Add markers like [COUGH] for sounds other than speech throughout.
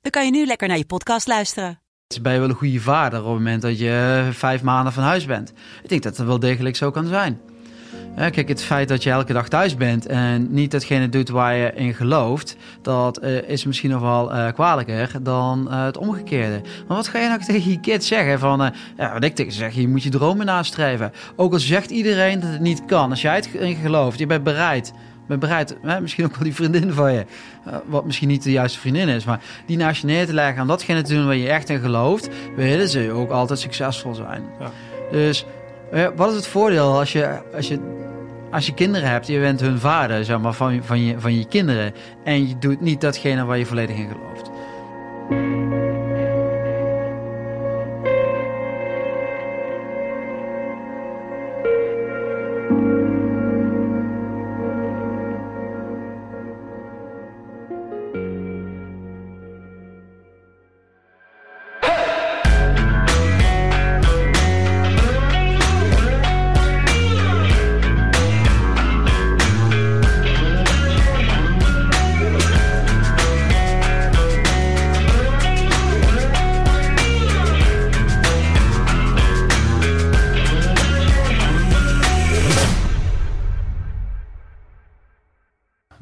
dan kan je nu lekker naar je podcast luisteren. Ben je wel een goede vader op het moment dat je vijf maanden van huis bent? Ik denk dat dat wel degelijk zo kan zijn. kijk, het feit dat je elke dag thuis bent en niet datgene doet waar je in gelooft, dat eh, is misschien nog wel uh, kwalijker dan eh, het omgekeerde. Maar wat ga je nou [LAUGHS] tegen je kids zeggen? Van, ja, wat ik tegen zeg, je moet je dromen nastreven. Ook al zegt iedereen dat het niet kan, als jij het in gelooft, je bent bereid ben bereid, hè, misschien ook wel die vriendin van je, uh, wat misschien niet de juiste vriendin is, maar die naast je neer te leggen en datgene te doen waar je echt in gelooft, willen ze ook altijd succesvol zijn. Ja. Dus uh, wat is het voordeel als je, als je, als je kinderen hebt, je bent hun vader zeg maar, van, van, je, van je kinderen en je doet niet datgene waar je volledig in gelooft?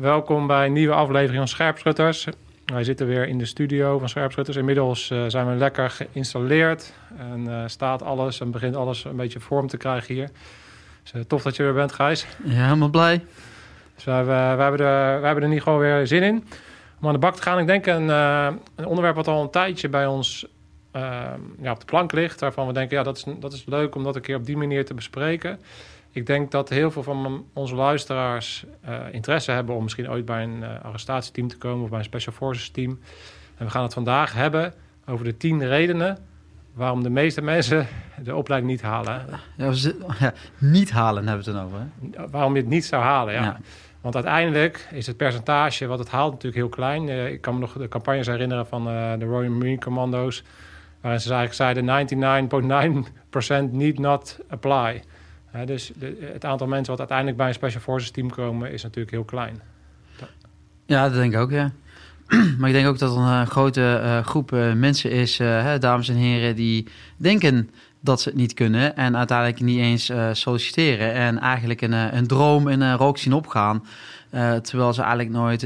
Welkom bij een nieuwe aflevering van Scherpschutters. Wij zitten weer in de studio van Scherpschutters. Inmiddels uh, zijn we lekker geïnstalleerd en uh, staat alles en begint alles een beetje vorm te krijgen hier. Dus, uh, tof dat je er bent, Gijs. Ja, helemaal blij. Dus wij, wij, hebben er, wij hebben er niet gewoon weer zin in om aan de bak te gaan. Ik denk een, een onderwerp wat al een tijdje bij ons ja, op de plank ligt. Waarvan we denken, ja, dat is, dat is leuk om dat een keer op die manier te bespreken. Ik denk dat heel veel van onze luisteraars uh, interesse hebben om misschien ooit bij een uh, arrestatieteam te komen of bij een Special Forces team. En we gaan het vandaag hebben over de tien redenen waarom de meeste mensen de opleiding niet halen. Ja, ja, niet halen hebben we het dan over. Hè? Waarom je het niet zou halen, ja. ja. Want uiteindelijk is het percentage wat het haalt natuurlijk heel klein. Uh, ik kan me nog de campagnes herinneren van de Royal Marine Commando's. Waarin ze eigenlijk zeiden 99,9% need not apply dus het aantal mensen wat uiteindelijk bij een Special Forces team komen is natuurlijk heel klein. Ja, dat denk ik ook, ja. [CLEARS THROAT] maar ik denk ook dat er een grote uh, groep uh, mensen is, hè, dames en heren, die denken dat ze het niet kunnen en uiteindelijk niet eens solliciteren en eigenlijk een, een droom in een rook zien opgaan, terwijl ze eigenlijk nooit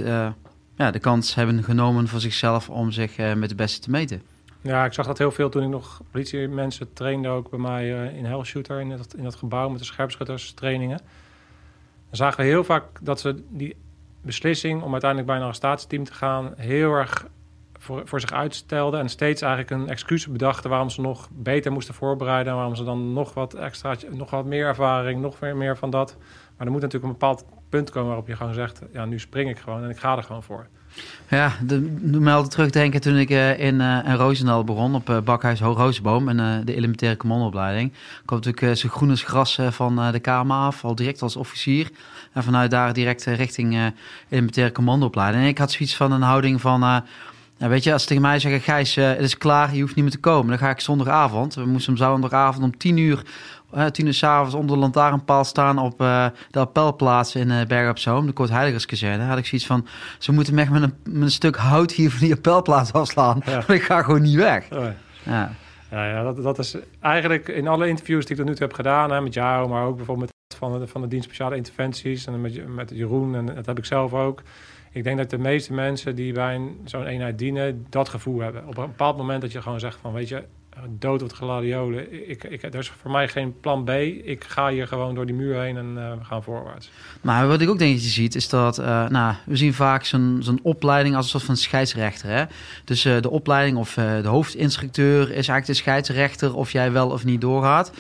ja, de kans hebben genomen voor zichzelf om zich met de beste te meten. Ja, ik zag dat heel veel toen ik nog politiemensen trainde ook bij mij uh, in Hellshooter, in dat, in dat gebouw met de scherpschutters trainingen. Dan zagen we heel vaak dat ze die beslissing om uiteindelijk bij een arrestatieteam te gaan heel erg voor, voor zich uitstelden en steeds eigenlijk een excuus bedachten waarom ze nog beter moesten voorbereiden, waarom ze dan nog wat extra, nog wat meer ervaring, nog meer, meer van dat. Maar er moet natuurlijk een bepaald punt komen waarop je gewoon zegt, ja, nu spring ik gewoon en ik ga er gewoon voor. Ja, doe me altijd terugdenken toen ik uh, in, uh, in Roosendaal begon op uh, Bakhuis Hoog Rozenboom en de elementaire commandoopleiding. kwam natuurlijk zo groen als gras van de KMA af, al direct als officier. En vanuit daar direct richting elementaire commandoopleiding. En ik had zoiets van een houding van, weet je, als ze tegen mij zeggen, Gijs, het is klaar, je hoeft niet meer te komen. Dan ga ik zondagavond, we moesten hem zondagavond om tien uur uh, tien uur s'avonds onder de lantaarnpaal staan op uh, de appelplaats in uh, Berg op Zoom, de had ik zoiets van, ze moeten me echt met een, met een stuk hout hier van die appelplaats [LAUGHS] afslaan. Ja. Want ik ga gewoon niet weg. Oh. Ja. Ja, ja dat, dat is eigenlijk in alle interviews die ik tot nu toe heb gedaan, hè, met jou, maar ook bijvoorbeeld met van de, van de dienst speciale interventies en met, met Jeroen, en dat heb ik zelf ook. Ik denk dat de meeste mensen die bij zo'n eenheid dienen, dat gevoel hebben. Op een bepaald moment dat je gewoon zegt van, weet je, dood op de gladiolen. Ik, ik, er is voor mij geen plan B. Ik ga hier gewoon door die muur heen en uh, we gaan voorwaarts. Maar wat ik ook denk dat je ziet, is dat... Uh, nou, we zien vaak zo'n zo'n opleiding als een soort van scheidsrechter. Hè? Dus de opleiding of de hoofdinstructeur is eigenlijk de scheidsrechter... of jij wel of niet doorgaat.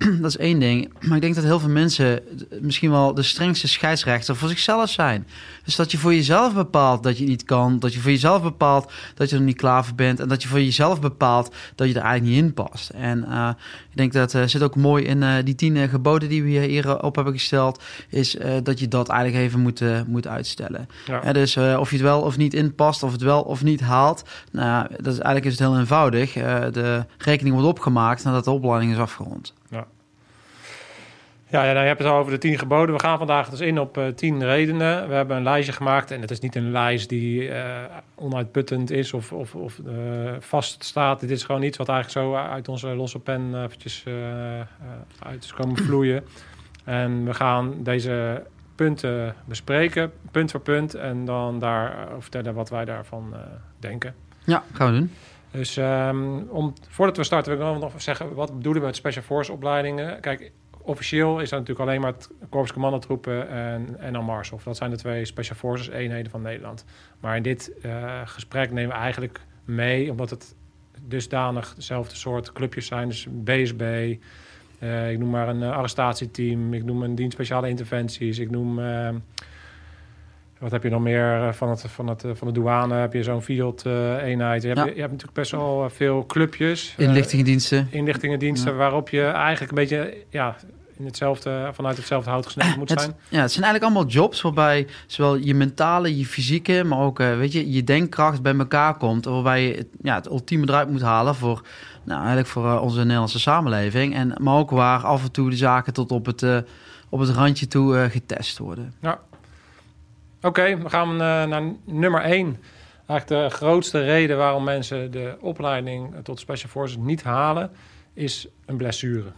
[CLEARS THROAT] dat is één ding. Maar ik denk dat heel veel mensen misschien wel de strengste scheidsrechter voor zichzelf zijn. Dus dat je voor jezelf bepaalt dat je niet kan. Dat je voor jezelf bepaalt dat je er niet klaar voor bent. En dat je voor jezelf bepaalt dat je er eigenlijk niet in past. En uh, ik denk dat uh, zit ook mooi in uh, die tien geboden die we hier op hebben gesteld. Is dat je dat eigenlijk even moet, moet uitstellen. Ja. dus of je het wel of niet inpast, of het wel of niet haalt. Nou, dat is, eigenlijk is het heel eenvoudig. de rekening wordt opgemaakt nadat de opleiding is afgerond. Ja. Ja, nou, je hebt het al over de tien geboden. We gaan vandaag dus in op uh, tien redenen. We hebben een lijstje gemaakt. En het is niet een lijst die uh, onuitputtend is of, of, of uh, vast staat. Dit is gewoon iets wat eigenlijk zo uit onze losse pen eventjes uit is komen vloeien. En we gaan deze punten bespreken, punt voor punt. En dan daar vertellen wat wij daarvan denken. Ja, gaan we doen. Dus um, om, voordat we starten wil ik nog zeggen... wat bedoelen we met Special Force opleidingen? Kijk, officieel is dat natuurlijk alleen maar het Korps Commandotroepen en, en dan Marshof. Dat zijn de twee Special Forces eenheden van Nederland. Maar in dit uh, gesprek nemen we eigenlijk mee... omdat het dusdanig dezelfde soort clubjes zijn. Dus BSB, eh, ik noem maar een uh, arrestatieteam... ik noem een dienst speciale interventies, ik noem... Wat heb je nog meer eh, van, het, van, het, van de douane? Heb je zo'n field-eenheid? Uh, je, hebt, je hebt natuurlijk best wel eh, veel clubjes. Uh, inlichtingendiensten. Inlichtingendiensten, waarop je eigenlijk een beetje ja, in hetzelfde, vanuit hetzelfde hout gesneden moet zijn. Ja, het zijn eigenlijk allemaal jobs waarbij zowel je mentale, je fysieke, maar ook weet je, je denkkracht bij elkaar komt. Waarbij je ja, het ultieme eruit moet halen voor, nou, eigenlijk voor onze Nederlandse samenleving. En, maar ook waar af en toe de zaken tot op het, op het randje toe getest worden. Ja, Oké, we gaan uh, naar nummer 1. Eigenlijk de grootste reden waarom mensen de opleiding tot Special Forces niet halen, is een blessure.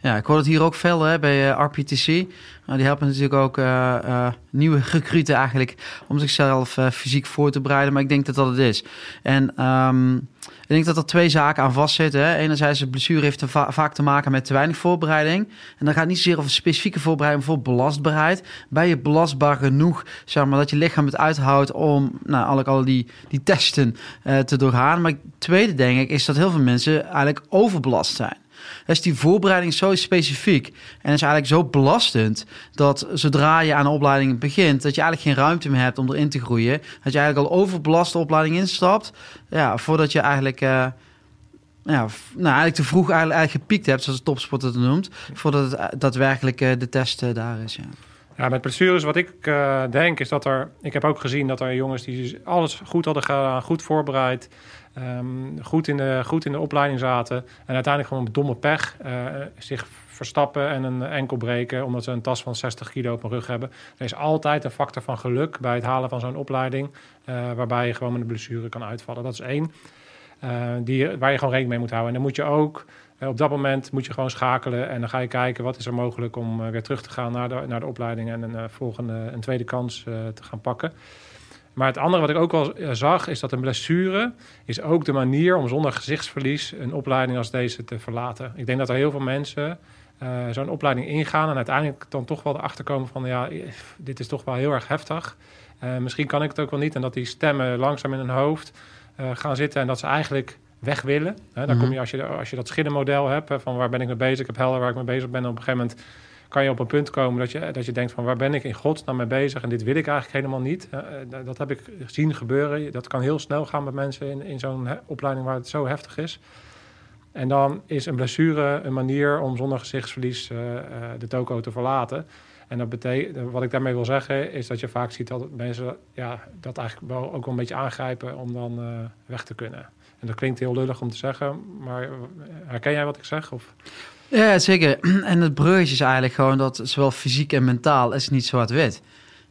Ja, ik hoor het hier ook veel hè, bij uh, RPTC. Nou, die helpen natuurlijk ook uh, nieuwe [LAUGHS] recruten eigenlijk om zichzelf fysiek voor te bereiden. Maar ik denk dat dat het is. En um, ik denk dat er twee zaken aan vastzitten. Hè. Enerzijds, de blessure heeft vaak te maken met te weinig voorbereiding. En dan gaat het niet zozeer over specifieke voorbereiding, voor belastbaarheid. Ben je belastbaar genoeg, zeg maar, dat je lichaam het uithoudt om nou, al, die, die testen te doorgaan. Maar het tweede, denk ik, is dat heel veel mensen eigenlijk overbelast zijn. Dus die voorbereiding is zo specifiek en is eigenlijk zo belastend dat zodra je aan de opleiding begint, dat je eigenlijk geen ruimte meer hebt om erin te groeien. Dat je eigenlijk al overbelaste opleiding instapt, ja, voordat je eigenlijk. Uh, ja, nou, eigenlijk te vroeg eigenlijk, gepiekt hebt, zoals de topsporter het noemt, voordat het daadwerkelijk uh, de test daar is. Ja. Ja, met blessures, wat ik denk, is dat er. Ik heb ook gezien dat er jongens die alles goed hadden gedaan, goed voorbereid, um, goed, in de, goed in de opleiding zaten. En uiteindelijk gewoon domme pech uh, zich verstappen en een enkel breken, omdat ze een tas van 60 kilo op hun rug hebben. Er is altijd een factor van geluk bij het halen van zo'n opleiding, uh, waarbij je gewoon met een blessure kan uitvallen. Dat is één. die, waar je gewoon rekening mee moet houden. En dan moet je ook op dat moment moet je gewoon schakelen en dan ga je kijken wat is er mogelijk om weer terug te gaan naar de, naar de opleiding en een volgende, een tweede kans te gaan pakken. Maar het andere wat ik ook al zag, is dat een blessure is ook de manier om zonder gezichtsverlies een opleiding als deze te verlaten. Ik denk dat er heel veel mensen uh, zo'n opleiding ingaan en uiteindelijk dan toch wel erachter komen van ja, dit is toch wel heel erg heftig. Uh, misschien kan ik het ook wel niet. En dat die stemmen langzaam in hun hoofd uh, gaan zitten en dat ze eigenlijk weg willen. dan kom je als, je als je dat schillenmodel hebt, hè, van waar ben ik mee bezig, ik heb helder waar ik mee bezig ben. En op een gegeven moment kan je op een punt komen dat je, dat je denkt van waar ben ik in godsnaam mee bezig en dit wil ik eigenlijk helemaal niet. Uh, dat heb ik zien gebeuren. Dat kan heel snel gaan met mensen in, in zo'n opleiding waar het zo heftig is. En dan is een blessure een manier om zonder gezichtsverlies uh, de toko te verlaten. En dat betekent, wat ik daarmee wil zeggen, is dat je vaak ziet dat mensen ja, dat eigenlijk wel ook wel een beetje aangrijpen om dan weg te kunnen. En dat klinkt heel lullig om te zeggen, maar herken jij wat ik zeg? Of? Ja, zeker. [CLEARS THROAT] En het bruggetje is eigenlijk gewoon dat zowel fysiek en mentaal is niet zwart-wit.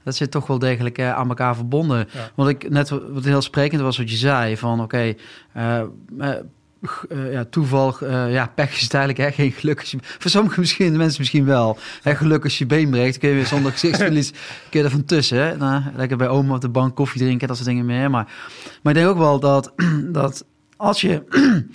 Dat zit toch wel degelijk uh, aan elkaar verbonden. Ja. Want ik net wat heel sprekend was wat je zei van oké, okay, uh, uh, ja, toeval, ja, pech is het eigenlijk hè, geen geluk. Als je, voor sommige misschien, mensen misschien wel. Hè, geluk als je been breekt, kun je weer zonder [LAUGHS] gezichtsverlies kun je er van tussen. Hè. Nou, lekker bij oma op de bank koffie drinken, dat soort dingen meer. Maar, maar ik denk ook wel dat, [CLEARS THROAT] dat als je [CLEARS THROAT]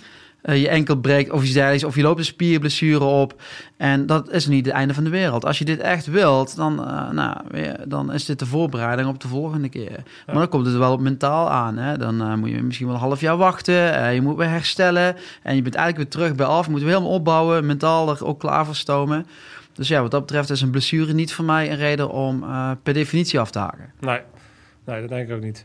eh, je enkel breekt of iets dergelijks, of je loopt een spierblessure op. En dat is niet het einde van de wereld. Als je dit echt wilt, dan, uh, nou, dan is dit de voorbereiding op de volgende keer. Maar dan komt het wel op mentaal aan. Hè? Dan uh, moet je misschien wel een half jaar wachten. je moet weer herstellen. En je bent eigenlijk weer terug bij af. Je moet weer helemaal opbouwen. Mentaal er ook klaar voor stomen. Dus ja, wat dat betreft is een blessure niet voor mij een reden om per definitie af te haken. Nee. nee, dat denk ik ook niet.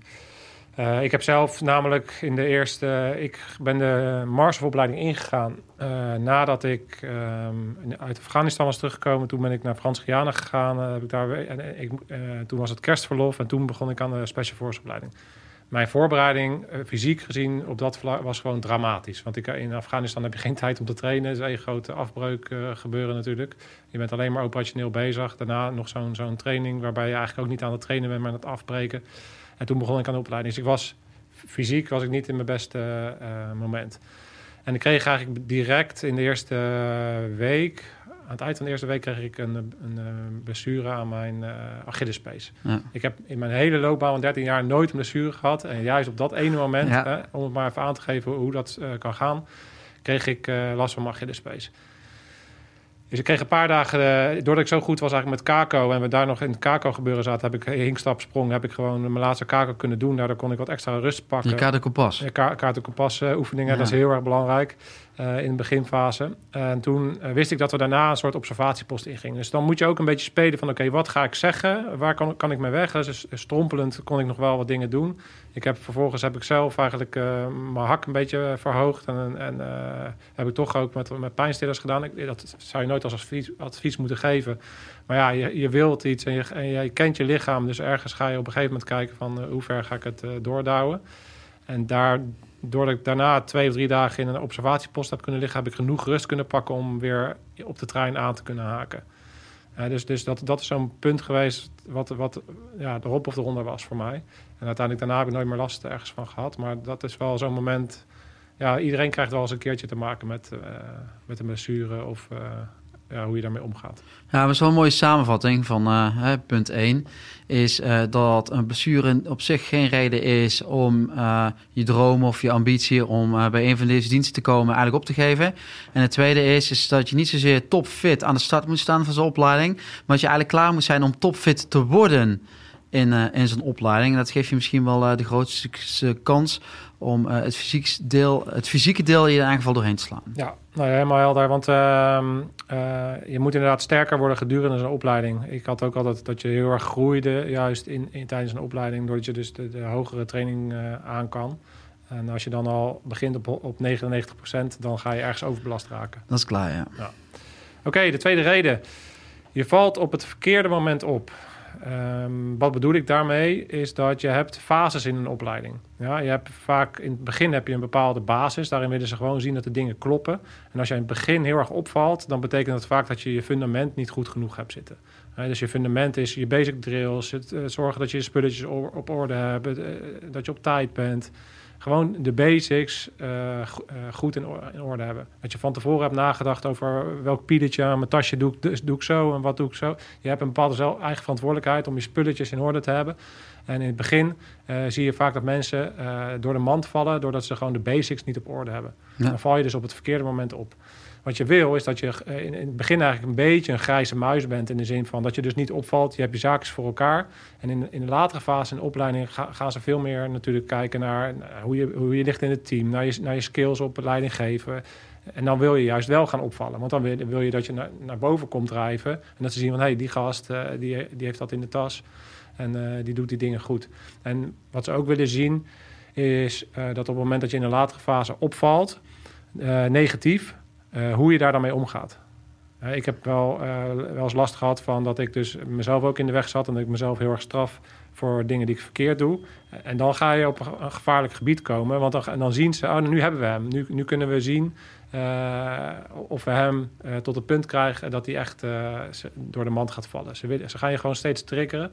Uh, ik heb zelf namelijk in de eerste... Ik ben de marsopleiding ingegaan uh, nadat ik um, uit Afghanistan was teruggekomen. Toen ben ik naar Frans-Guyana gegaan. Uh, heb ik daar, en, ik, toen was het kerstverlof en toen begon ik aan de Special Force opleiding. Mijn voorbereiding, fysiek gezien, op dat vlak was gewoon dramatisch. Want ik, in Afghanistan heb je geen tijd om te trainen. Er is grote afbreuk gebeuren natuurlijk. Je bent alleen maar operationeel bezig. Daarna nog zo'n zo'n training waarbij je eigenlijk ook niet aan het trainen bent, maar aan het afbreken. En toen begon ik aan de opleiding. Dus ik was fysiek was ik niet in mijn beste uh, moment. En ik kreeg eigenlijk direct in de eerste week, aan het eind van de eerste week, kreeg ik een, een, een blessure aan mijn uh, Achillespees. Ja. Ik heb in mijn hele loopbaan van 13 jaar nooit een blessure gehad. En juist op dat ene moment, ja. hè, om het maar even aan te geven hoe dat uh, kan gaan, kreeg ik last van mijn Achillespees. Dus ik kreeg een paar dagen, uh, doordat ik zo goed was eigenlijk met kako en we daar nog in het kako gebeuren zaten, heb ik hinkstap sprong, heb ik gewoon mijn laatste kako kunnen doen. Daardoor kon ik wat extra rust pakken. Je kaart kompas. Ja, kaart kompas uh, oefeningen, ja. dat is heel erg belangrijk uh, in de beginfase. En toen wist ik dat we daarna een soort observatiepost ingingen. Dus dan moet je ook een beetje spelen van oké, okay, wat ga ik zeggen? Waar kan, kan ik mee weg? Dus strompelend kon ik nog wel wat dingen doen. Ik heb, vervolgens heb ik zelf eigenlijk mijn hak een beetje verhoogd en, en heb ik toch ook met, met pijnstillers gedaan. Ik, dat zou je nooit als advies, advies moeten geven. Maar ja, je, je wilt iets en je, en kent je lichaam. Dus ergens ga je op een gegeven moment kijken van uh, hoe ver ga ik het doordouwen. En daar, doordat ik daarna twee of drie dagen in een observatiepost heb kunnen liggen... heb ik genoeg rust kunnen pakken om weer op de trein aan te kunnen haken. Uh, dus dus dat, dat is zo'n punt geweest wat, wat ja, de hop of de ronde was voor mij. En uiteindelijk daarna heb ik nooit meer last ergens van gehad. Maar dat is wel zo'n moment... Ja, iedereen krijgt wel eens een keertje te maken met, met een blessure of ja, hoe je daarmee omgaat. Ja, dat is een mooie samenvatting van uh, punt 1. Is uh, dat een blessure op zich geen reden is om uh, je droom of je ambitie om bij een van deze diensten te komen eigenlijk op te geven. En het tweede is, is dat je niet zozeer topfit aan de start moet staan van zo'n opleiding. Maar dat je eigenlijk klaar moet zijn om topfit te worden in, in zo'n opleiding. En dat geeft je misschien wel de grootste kans om het, fysiek deel, het fysieke deel je in ieder geval doorheen te slaan. Ja, nou ja, helemaal helder. Want uh, je moet inderdaad sterker worden gedurende zo'n opleiding. Ik had ook altijd dat je heel erg groeide, juist in, in tijdens een opleiding, doordat je dus de, de hogere training aan kan. En als je dan al begint op, op 99%, dan ga je ergens overbelast raken. Dat is klaar, ja. ja. Oké, okay, de tweede reden. Je valt op het verkeerde moment op. Um, wat bedoel ik daarmee? Is dat je hebt fases in een opleiding. Ja, je hebt vaak in het begin heb je een bepaalde basis. Daarin willen ze gewoon zien dat de dingen kloppen. En als je in het begin heel erg opvalt, dan betekent dat vaak dat je je fundament niet goed genoeg hebt zitten. dus je fundament is je basic drills, het, uh, zorgen dat je je spulletjes op orde hebt, uh, dat je op tijd bent gewoon de basics uh, goed in, in, orde hebben. Dat je van tevoren hebt nagedacht over welk pieletje aan mijn tasje doe ik, dus doe ik zo en wat doe ik zo. Je hebt een bepaalde zelf, eigen verantwoordelijkheid om je spulletjes in orde te hebben. En in het begin uh, zie je vaak dat mensen door de mand vallen doordat ze gewoon de basics niet op orde hebben. Ja. Dan val je dus op het verkeerde moment op. Wat je wil is dat je eh, in, het begin eigenlijk een beetje een grijze muis bent. In de zin van dat je dus niet opvalt. Je hebt je zaakjes voor elkaar. En in, in de latere fase in de opleiding gaan ze veel meer natuurlijk kijken naar hoe je, hoe je ligt in het team. Naar je, naar je skills op leiding geven. En dan wil je juist wel gaan opvallen. Want dan wil, je dat je naar, naar boven komt drijven. En dat ze zien van hé, hey, die gast uh, die, die heeft dat in de tas. En uh, die doet die dingen goed. En wat ze ook willen zien is dat op het moment dat je in een latere fase opvalt, negatief, uh, hoe je daar dan mee omgaat. Uh, ik heb wel, uh, wel eens last gehad van dat ik dus mezelf ook in de weg zat en dat ik mezelf heel erg straf voor dingen die ik verkeerd doe. En dan ga je op een gevaarlijk gebied komen, want dan, dan zien ze, oh, nu hebben we hem. Nu, nu kunnen we zien of we hem tot het punt krijgen dat hij echt door de mand gaat vallen. Ze, ze gaan je gewoon steeds triggeren.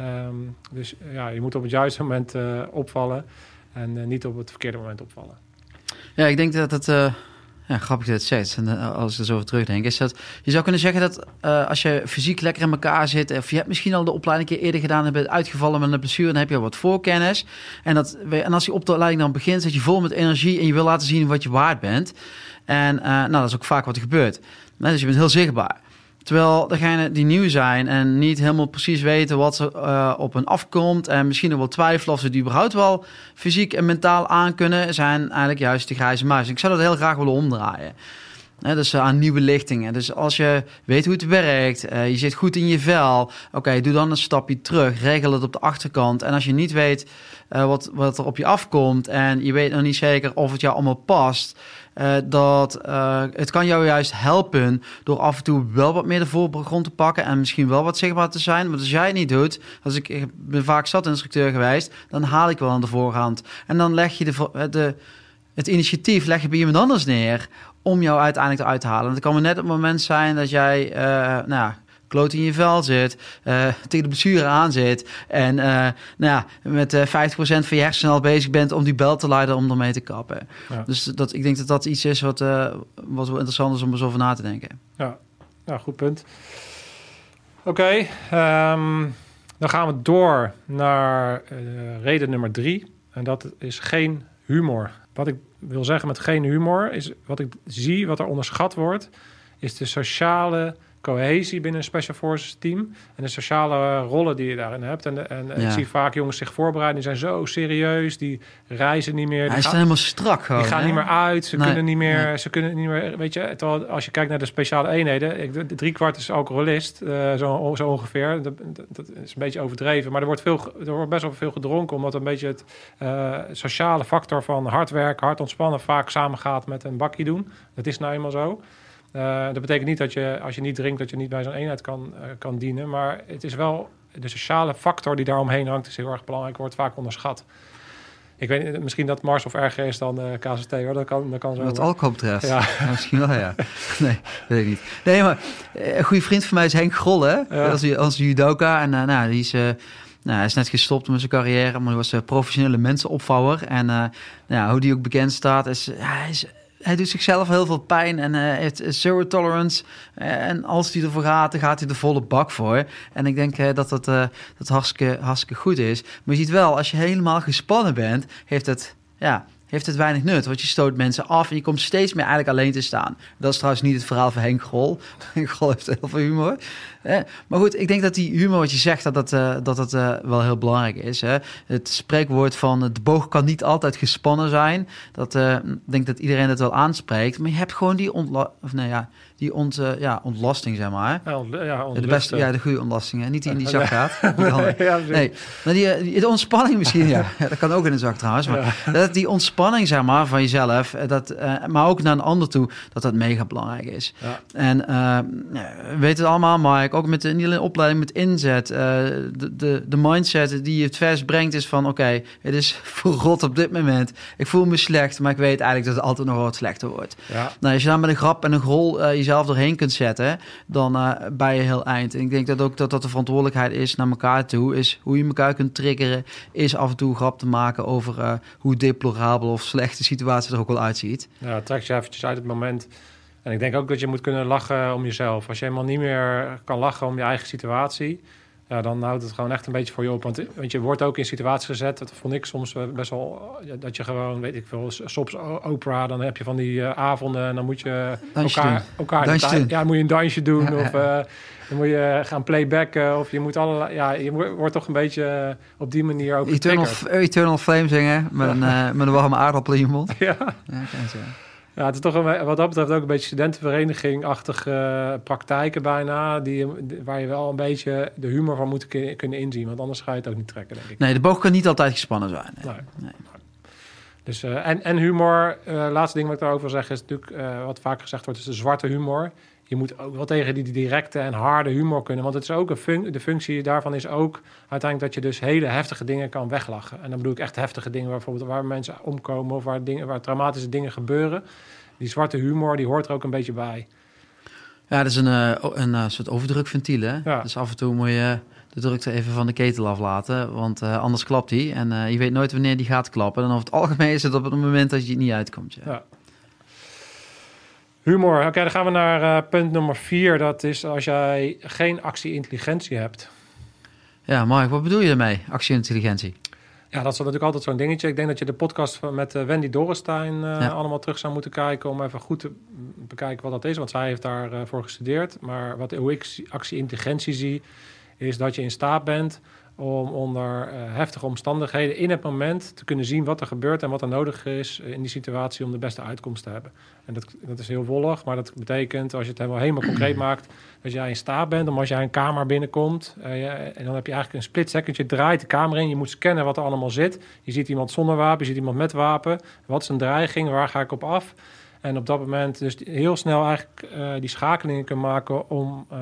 Um, dus ja, je moet op het juiste moment opvallen en niet op het verkeerde moment opvallen. Ja, ik denk dat het Ja, grappig dat je het. En eh, als ik er zo over terugdenk, is dat je zou kunnen zeggen dat eh, als je fysiek lekker in elkaar zit, of je hebt misschien al de opleiding een keer eerder gedaan en bent uitgevallen met een blessure, dan heb je al wat voorkennis. En, dat, en als de opleiding dan begint, zit je vol met energie en je wil laten zien wat je waard bent. En uh, nou, dat is ook vaak wat er gebeurt. Dus je bent heel zichtbaar. Terwijl degenen die nieuw zijn en niet helemaal precies weten wat er uh, op hen afkomt en misschien nog wel twijfelen of ze die überhaupt wel fysiek en mentaal aankunnen, zijn eigenlijk juist de grijze muis. Ik zou dat heel graag willen omdraaien. Dus uh, aan nieuwe lichtingen. Dus als je weet hoe het werkt, uh, je zit goed in je vel, oké, doe dan een stapje terug, regel het op de achterkant. En als je niet weet wat, wat er op je afkomt en je weet nog niet zeker of het jou allemaal past, dat het kan jou juist helpen door af en toe wel wat meer de voorgrond te pakken en misschien wel wat zichtbaar te zijn. Maar als jij het niet doet, als ik, ik ben vaak instructeur geweest, dan haal ik wel aan de voorhand. En dan leg je de, de, het initiatief leg je bij iemand anders neer om jou uiteindelijk eruit te halen. En het kan maar net op het moment zijn dat jij, uh, nou ja, kloot in je vel zit, uh, tegen de blessure aan zit en uh, nou ja, met uh, 50% van je hersenen al bezig bent om die bel te leiden om ermee te kappen. Ja. Dus dat, ik denk dat dat iets is wat, wat wel interessant is om er zo over na te denken. Ja, ja goed punt. Oké, okay, um, dan gaan we door naar reden nummer drie. En dat is geen humor. Wat ik wil zeggen met geen humor is wat ik zie, wat er onderschat wordt, is de sociale cohesie binnen een Special Forces team. En de sociale rollen die je daarin hebt. En, en ja. ik zie vaak jongens zich voorbereiden. Die zijn zo serieus. Die reizen niet meer. Hij is helemaal strak gewoon. Die gaan hè? niet meer uit. Ze nee. kunnen niet meer. Nee. Ze kunnen niet meer. Weet je, terwijl als je kijkt naar de speciale eenheden. Ik, drie kwart is alcoholist. Uh, zo, zo ongeveer. Dat, dat, is een beetje overdreven. Maar er wordt, veel, er wordt best wel veel gedronken. Omdat een beetje het uh, sociale factor van hard werken, hard ontspannen. vaak samengaat met een bakje doen. Dat is nou eenmaal zo. Uh, dat betekent niet dat je, als je niet drinkt, dat je niet bij zo'n eenheid kan, uh, kan dienen. Maar het is wel de sociale factor die daaromheen hangt, is heel erg belangrijk, wordt vaak onderschat. Ik weet niet, misschien dat Mars of erger is dan uh, KCT hoor. Dat kan, dat kan zo. Wat alcohol betreft. Ja. ja. misschien wel, ja. [LAUGHS] Nee, weet ik niet. Nee, maar een goede vriend van mij is Henk Grolle. Ja. Als, als judoka. En nou, die is. Nou, hij is net gestopt met zijn carrière, maar hij was een professionele mensenopvouwer. En uh, nou, hoe die ook bekend staat, is, hij is hij doet zichzelf heel veel pijn en uh, heeft zero tolerance. Uh, en als hij ervoor gaat, dan gaat hij de volle bak voor. En ik denk uh, dat dat, dat hartstikke, hartstikke goed is. Maar je ziet wel, als je helemaal gespannen bent, heeft het, ja, heeft het weinig nut. Want je stoot mensen af en je komt steeds meer eigenlijk alleen te staan. Dat is trouwens niet het verhaal van Henk Grol. [LAUGHS] Henk Grol heeft heel veel humor. Maar goed, ik denk dat die humor wat je zegt, dat dat, uh, dat, dat uh, wel heel belangrijk is. Hè? Het spreekwoord van de boog kan niet altijd gespannen zijn. Dat ik denk dat iedereen het wel aanspreekt. Maar je hebt gewoon die ontla of nee, ja, die ont, ja, ontlasting, zeg maar. Ja, ja, de beste, ja, de goede ontlasting. Hè? Niet die in die zak gaat. [LAUGHS] nee, maar die, die, de ontspanning misschien, [LAUGHS] ja. Dat kan ook in een zak trouwens. Maar dat die ontspanning, zeg maar, van jezelf, dat, maar ook naar een ander toe, dat dat mega belangrijk is. En we weten het allemaal, Mike ook met de, niet alleen opleiding, met inzet. Uh, de, de, de mindset die je het vers brengt is van... oké, het is [LAUGHS] verrot op dit moment. Ik voel me slecht, maar ik weet eigenlijk dat het altijd nog wat slechter wordt. Ja. Nou, als je dan met een grap en een rol uh, jezelf doorheen kunt zetten... dan uh, ben je heel eind. En ik denk dat ook dat dat de verantwoordelijkheid is naar elkaar toe... is hoe je elkaar kunt triggeren... is af en toe grap te maken over hoe deplorabel of slecht de situatie er ook wel uitziet. Ja, trek je eventjes uit het moment... En ik denk ook dat je moet kunnen lachen om jezelf. Als je helemaal niet meer kan lachen om je eigen situatie, ja, dan houdt het gewoon echt een beetje voor je op. Want, want je wordt ook in situaties gezet, dat vond ik soms best wel, dat je gewoon, weet ik veel, soms opera, dan heb je van die uh, avonden en dan moet je dansje elkaar, doen. elkaar dansje ja, moet je een dansje doen ja, of uh, dan moet je gaan playbacken of je moet allerlei, ja, je wordt toch een beetje op die manier ook Eternal, Eternal Flame zingen met, een, uh, met een warme aardappel in je mond. [LAUGHS] Ja. ja ja, het is toch een, wat dat betreft ook een beetje studentenvereniging-achtige praktijken bijna. Die, waar je wel een beetje de humor van moet kunnen inzien. Want anders ga je het ook niet trekken, denk ik. Nee, de boog kan niet altijd gespannen zijn. Nee. nee. nee. Dus, uh, en, en humor, uh, laatste ding wat ik daarover wil zeggen... is natuurlijk, uh, wat vaak gezegd wordt, is de zwarte humor je moet ook wel tegen die directe en harde humor kunnen. Want het is ook een fun de functie daarvan is ook uiteindelijk dat je dus hele heftige dingen kan weglachen. En dan bedoel ik echt heftige dingen, waar bijvoorbeeld waar mensen omkomen of waar, dingen, waar traumatische dingen gebeuren. Die zwarte humor, die hoort er ook een beetje bij. Ja, dat is een, een, een soort overdrukventiel. Hè? Ja. Dus af en toe moet je de drukte even van de ketel aflaten, want uh, anders klapt die. En uh, je weet nooit wanneer die gaat klappen. En over het algemeen is het op het moment dat je het niet uitkomt. Ja. ja. Humor. Oké, dan gaan we naar uh, punt nummer vier. Dat is als jij geen actie-intelligentie hebt. Ja, Mark, wat bedoel je daarmee, actie-intelligentie? Ja, dat is natuurlijk altijd zo'n dingetje. Ik denk dat je de podcast met uh, Wendy Dorrestein uh, ja. allemaal terug zou moeten kijken... om even goed te bekijken wat dat is. Want zij heeft daarvoor voor gestudeerd. Maar wat, hoe ik actie-intelligentie zie... is dat je in staat bent om onder uh, heftige omstandigheden in het moment te kunnen zien wat er gebeurt en wat er nodig is in die situatie om de beste uitkomst te hebben. En dat, dat is heel wollig, maar dat betekent als je het helemaal, helemaal concreet [CLEARS THROAT] maakt, dat jij in staat bent om als jij een kamer binnenkomt uh, en dan heb je eigenlijk een split second, je draait de kamer in, je moet scannen wat er allemaal zit. Je ziet iemand zonder wapen, je ziet iemand met wapen. Wat is een dreiging? Waar ga ik op af? En op dat moment dus heel snel eigenlijk uh, die schakelingen kunnen maken om, uh,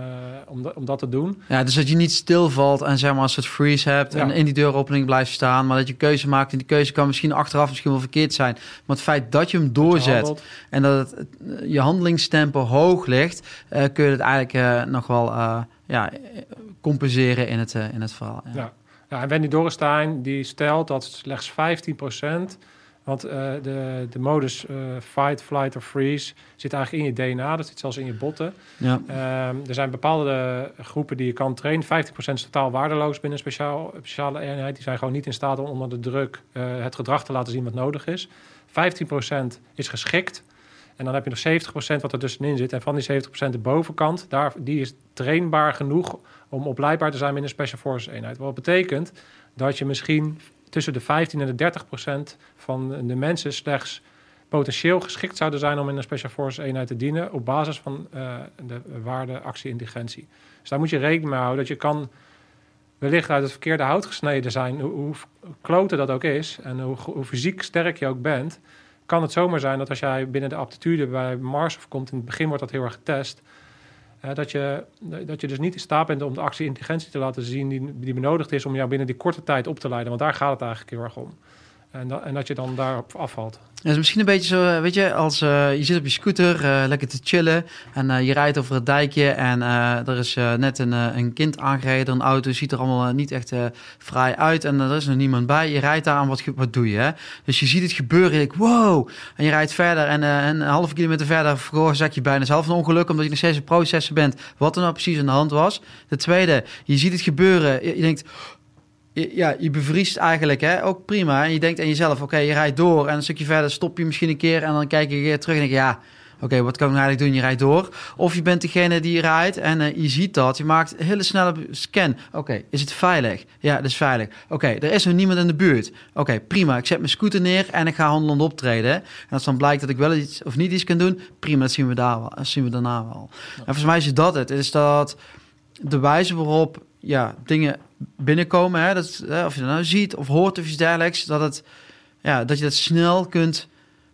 om, dat, om dat te doen. Ja, dus dat je niet stilvalt en zeg maar als het freeze hebt ja. en in die deuropening blijft staan, maar dat je keuze maakt en die keuze kan misschien achteraf misschien wel verkeerd zijn. Maar het feit dat je hem doorzet je en dat het, je handelingstempo hoog ligt, uh, kun je het eigenlijk nog wel ja, compenseren in het, in het verhaal. Ja. Ja. ja, en Wendy Dorrestein die stelt dat slechts 15 want uh, de, de modus uh, fight, flight of freeze zit eigenlijk in je DNA. Dat zit zelfs in je botten. Ja. Um, er zijn bepaalde groepen die je kan trainen. 50% is totaal waardeloos binnen een speciaal, speciale eenheid. Die zijn gewoon niet in staat om onder de druk uh, het gedrag te laten zien wat nodig is. 15% is geschikt. En dan heb je nog 70% wat er tussenin zit. En van die 70% de bovenkant, daar, die is trainbaar genoeg om opleidbaar te zijn binnen een Special Forces eenheid. Wat betekent dat je misschien tussen de 15 en de 30 procent van de mensen slechts potentieel geschikt zouden zijn om in een Special Forces eenheid te dienen op basis van uh, de waarde actie-intelligentie. Dus daar moet je rekening mee houden dat je kan wellicht uit het verkeerde hout gesneden zijn, hoe, hoe klote dat ook is en hoe, hoe, fysiek sterk je ook bent, kan het zomaar zijn dat als jij binnen de aptitude bij Mars of komt, in het begin wordt dat heel erg getest, dat, je, dat je dus niet in staat bent om de actie-intelligentie te laten zien die, die benodigd is om jou binnen die korte tijd op te leiden. Want daar gaat het eigenlijk heel erg om. En, dat, en je dan daarop afvalt. Ja, is misschien een beetje zo, weet je, als uh, je zit op je scooter uh, lekker te chillen en je rijdt over het dijkje en er is net een, een kind aangereden, een auto ziet er allemaal niet echt fraai uit en er is nog niemand bij. Je rijdt daar aan, wat, wat doe je? Hè? Dus je ziet het gebeuren, je wow! En je rijdt verder en, een halve kilometer verder veroorzaak je bijna zelf een ongeluk omdat je nog steeds een processen bent wat er nou precies aan de hand was. De tweede, je ziet het gebeuren, je denkt ja, je bevriest eigenlijk, hè? ook prima. En je denkt aan jezelf, oké, je rijdt door en een stukje verder stop je misschien een keer en dan kijk je weer terug en denk je, ja, oké, wat kan ik nou eigenlijk doen? Je rijdt door. Of je bent degene die rijdt en uh, je ziet dat, je maakt een hele snelle scan. Oké, is het veilig? Ja, het is veilig. Oké, er is nog niemand in de buurt. Oké, prima. Ik zet mijn scooter neer en ik ga handelend optreden. En als dan blijkt dat ik wel iets of niet iets kan doen, prima, dat zien we, daar wel, dat zien we daarna wel. En volgens mij is dat het. Is dat de wijze waarop ja, dingen binnenkomen. Hè, dat, hè, of je dat nou ziet of hoort of iets dergelijks. Dat, het, ja, dat je dat snel kunt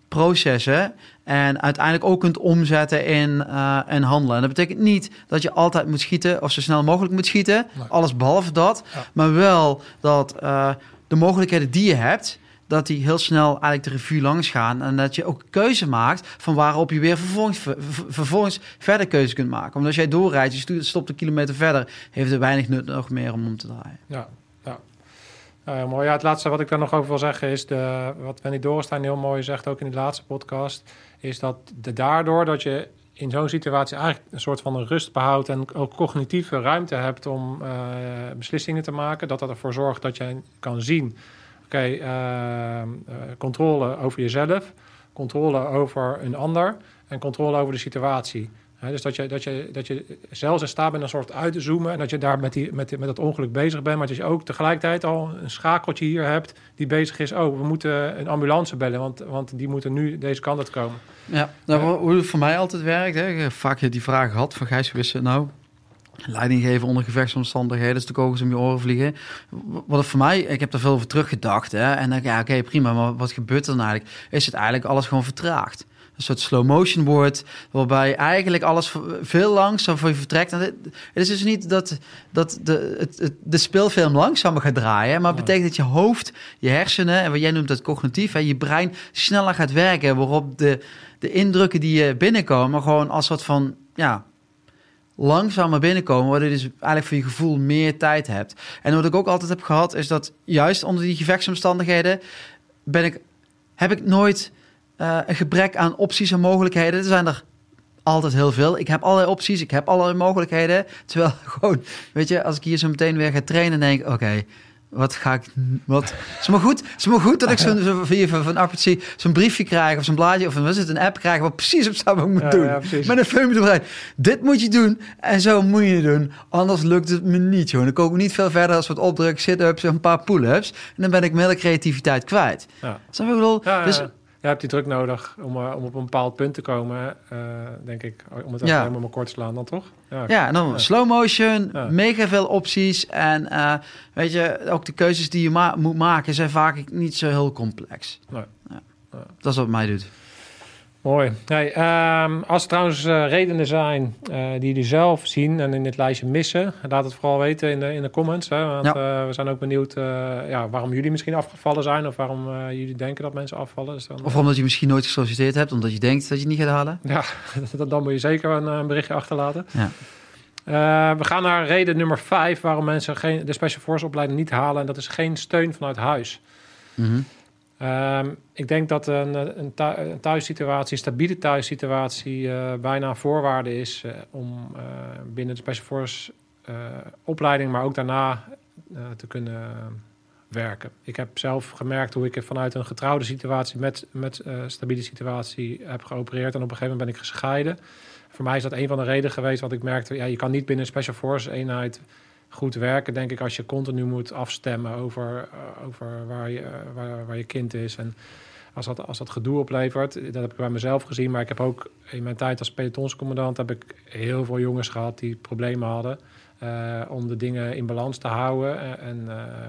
processen. En uiteindelijk ook kunt omzetten in, uh, in handelen. En dat betekent niet dat je altijd moet schieten of zo snel mogelijk moet schieten. Alles behalve dat. Maar wel dat uh, de mogelijkheden die je hebt dat die heel snel eigenlijk de revue langs gaan. En dat je ook keuze maakt van waarop je weer vervolgens, verder keuze kunt maken. Omdat als jij doorrijdt, je stopt een kilometer verder, heeft er weinig nut nog meer om om te draaien. Ja, ja. Mooi. Ja, het laatste wat ik daar nog over wil zeggen is, de, wat Wendy Dorenstein heel mooi zegt, ook in de laatste podcast, is dat de, daardoor dat je in zo'n situatie eigenlijk een soort van rust behoudt en ook cognitieve ruimte hebt om uh, beslissingen te maken, dat dat ervoor zorgt dat je kan zien Oké, okay, ehm, eh, controle over jezelf, controle over een ander en controle over de situatie. He, dus dat je, dat, je, dat je zelfs in staat bent een soort uit te zoomen en dat je daar met, die, met, met dat ongeluk bezig bent, maar dat je ook tegelijkertijd al een schakeltje hier hebt die bezig is. Oh, we moeten een ambulance bellen, want, want die moeten nu deze kant uit komen. Ja, nou, hoe het voor mij altijd werkt, hè, vaak die vraag gehad van Gijs, wissen nou leiding geven onder gevechtsomstandigheden, dus de kogels om je oren vliegen. Wat voor mij, ik heb er veel over teruggedacht. Hè, en dan ja, oké, prima, maar wat gebeurt er dan eigenlijk? Is het eigenlijk alles gewoon vertraagd? Een soort slow motion wordt, waarbij eigenlijk alles veel langzamer voor je vertrekt. En het is dus niet dat, dat de, het, de speelfilm langzamer gaat draaien, maar het betekent dat je hoofd, je hersenen, en wat jij noemt dat cognitief, hè, je brein sneller gaat werken, waarop de, de indrukken die je binnenkomen gewoon als soort van, ja, langzamer binnenkomen, waardoor je dus eigenlijk voor je gevoel meer tijd hebt. En wat ik ook altijd heb gehad, is dat juist onder die gevechtsomstandigheden ben ik, heb ik nooit uh, een gebrek aan opties en mogelijkheden. Er zijn er altijd heel veel. Ik heb allerlei opties, ik heb allerlei mogelijkheden. Terwijl [LAUGHS] gewoon, weet je, als ik hier zo meteen weer ga trainen, denk ik, oké, wat ga ik... Wat, het is maar goed, het is maar goed dat ik zo'n zo, van, van Appert zo'n briefje krijg of zo'n blaadje of een, was het, een app krijg wat precies op staat wat ik moet Ja, doen. ja. Met een filmpje. Dit moet je doen en zo moet je doen. Anders lukt het me niet, joh. Dan kom ik niet veel verder als wat opdruk, sit-ups en een paar pull-ups. En dan ben ik mijn hele creativiteit kwijt. Ja. Snap je wat ik bedoel? Dus, ja. je hebt die druk nodig om, eh, om op een bepaald punt te komen, eh, denk ik. Om het Ja. helemaal maar kort te slaan dan toch? Ja, Ja, en dan Ja. slow motion, mega veel opties. En eh, weet je, ook de keuzes die je ma- moet maken zijn vaak niet zo heel complex. Nee. Ja. Ja. Dat is wat mij doet. Mooi. Hey, ehm, als er trouwens eh, redenen zijn eh, die jullie zelf zien en in dit lijstje missen, laat het vooral weten in de, in de comments. Hè, want Ja. eh, we zijn ook benieuwd ja, waarom jullie misschien afgevallen zijn of waarom jullie denken dat mensen afvallen. Dus dan, Of omdat je misschien nooit gesolliciteerd hebt, omdat je denkt dat je het niet gaat halen. Ja, [LAUGHS] dan- dan moet je zeker een, een berichtje achterlaten. Ja. We gaan naar reden nummer vijf waarom mensen geen, de Special Force opleiding niet halen. En dat is geen steun vanuit huis. Mhm. Ehm, ik denk dat een, thu- een thuissituatie, een stabiele thuissituatie, eh, bijna een voorwaarde is eh, om eh, binnen de Special Force eh, opleiding, maar ook daarna eh, te kunnen werken. Ik heb zelf gemerkt hoe ik vanuit een getrouwde situatie met, met eh, stabiele situatie heb geopereerd. En op een gegeven moment ben ik gescheiden. Voor mij is dat een van de redenen geweest, want ik merkte, ja, je kan niet binnen een Special Force eenheid goed werken, denk ik, als je continu moet afstemmen over, eh, over waar, je, eh, waar, je kind is. En als dat, als dat gedoe oplevert, dat heb ik bij mezelf gezien, maar ik heb ook in mijn tijd als pelotonscommandant heb ik heel veel jongens gehad die problemen hadden. eh, om de dingen in balans te houden en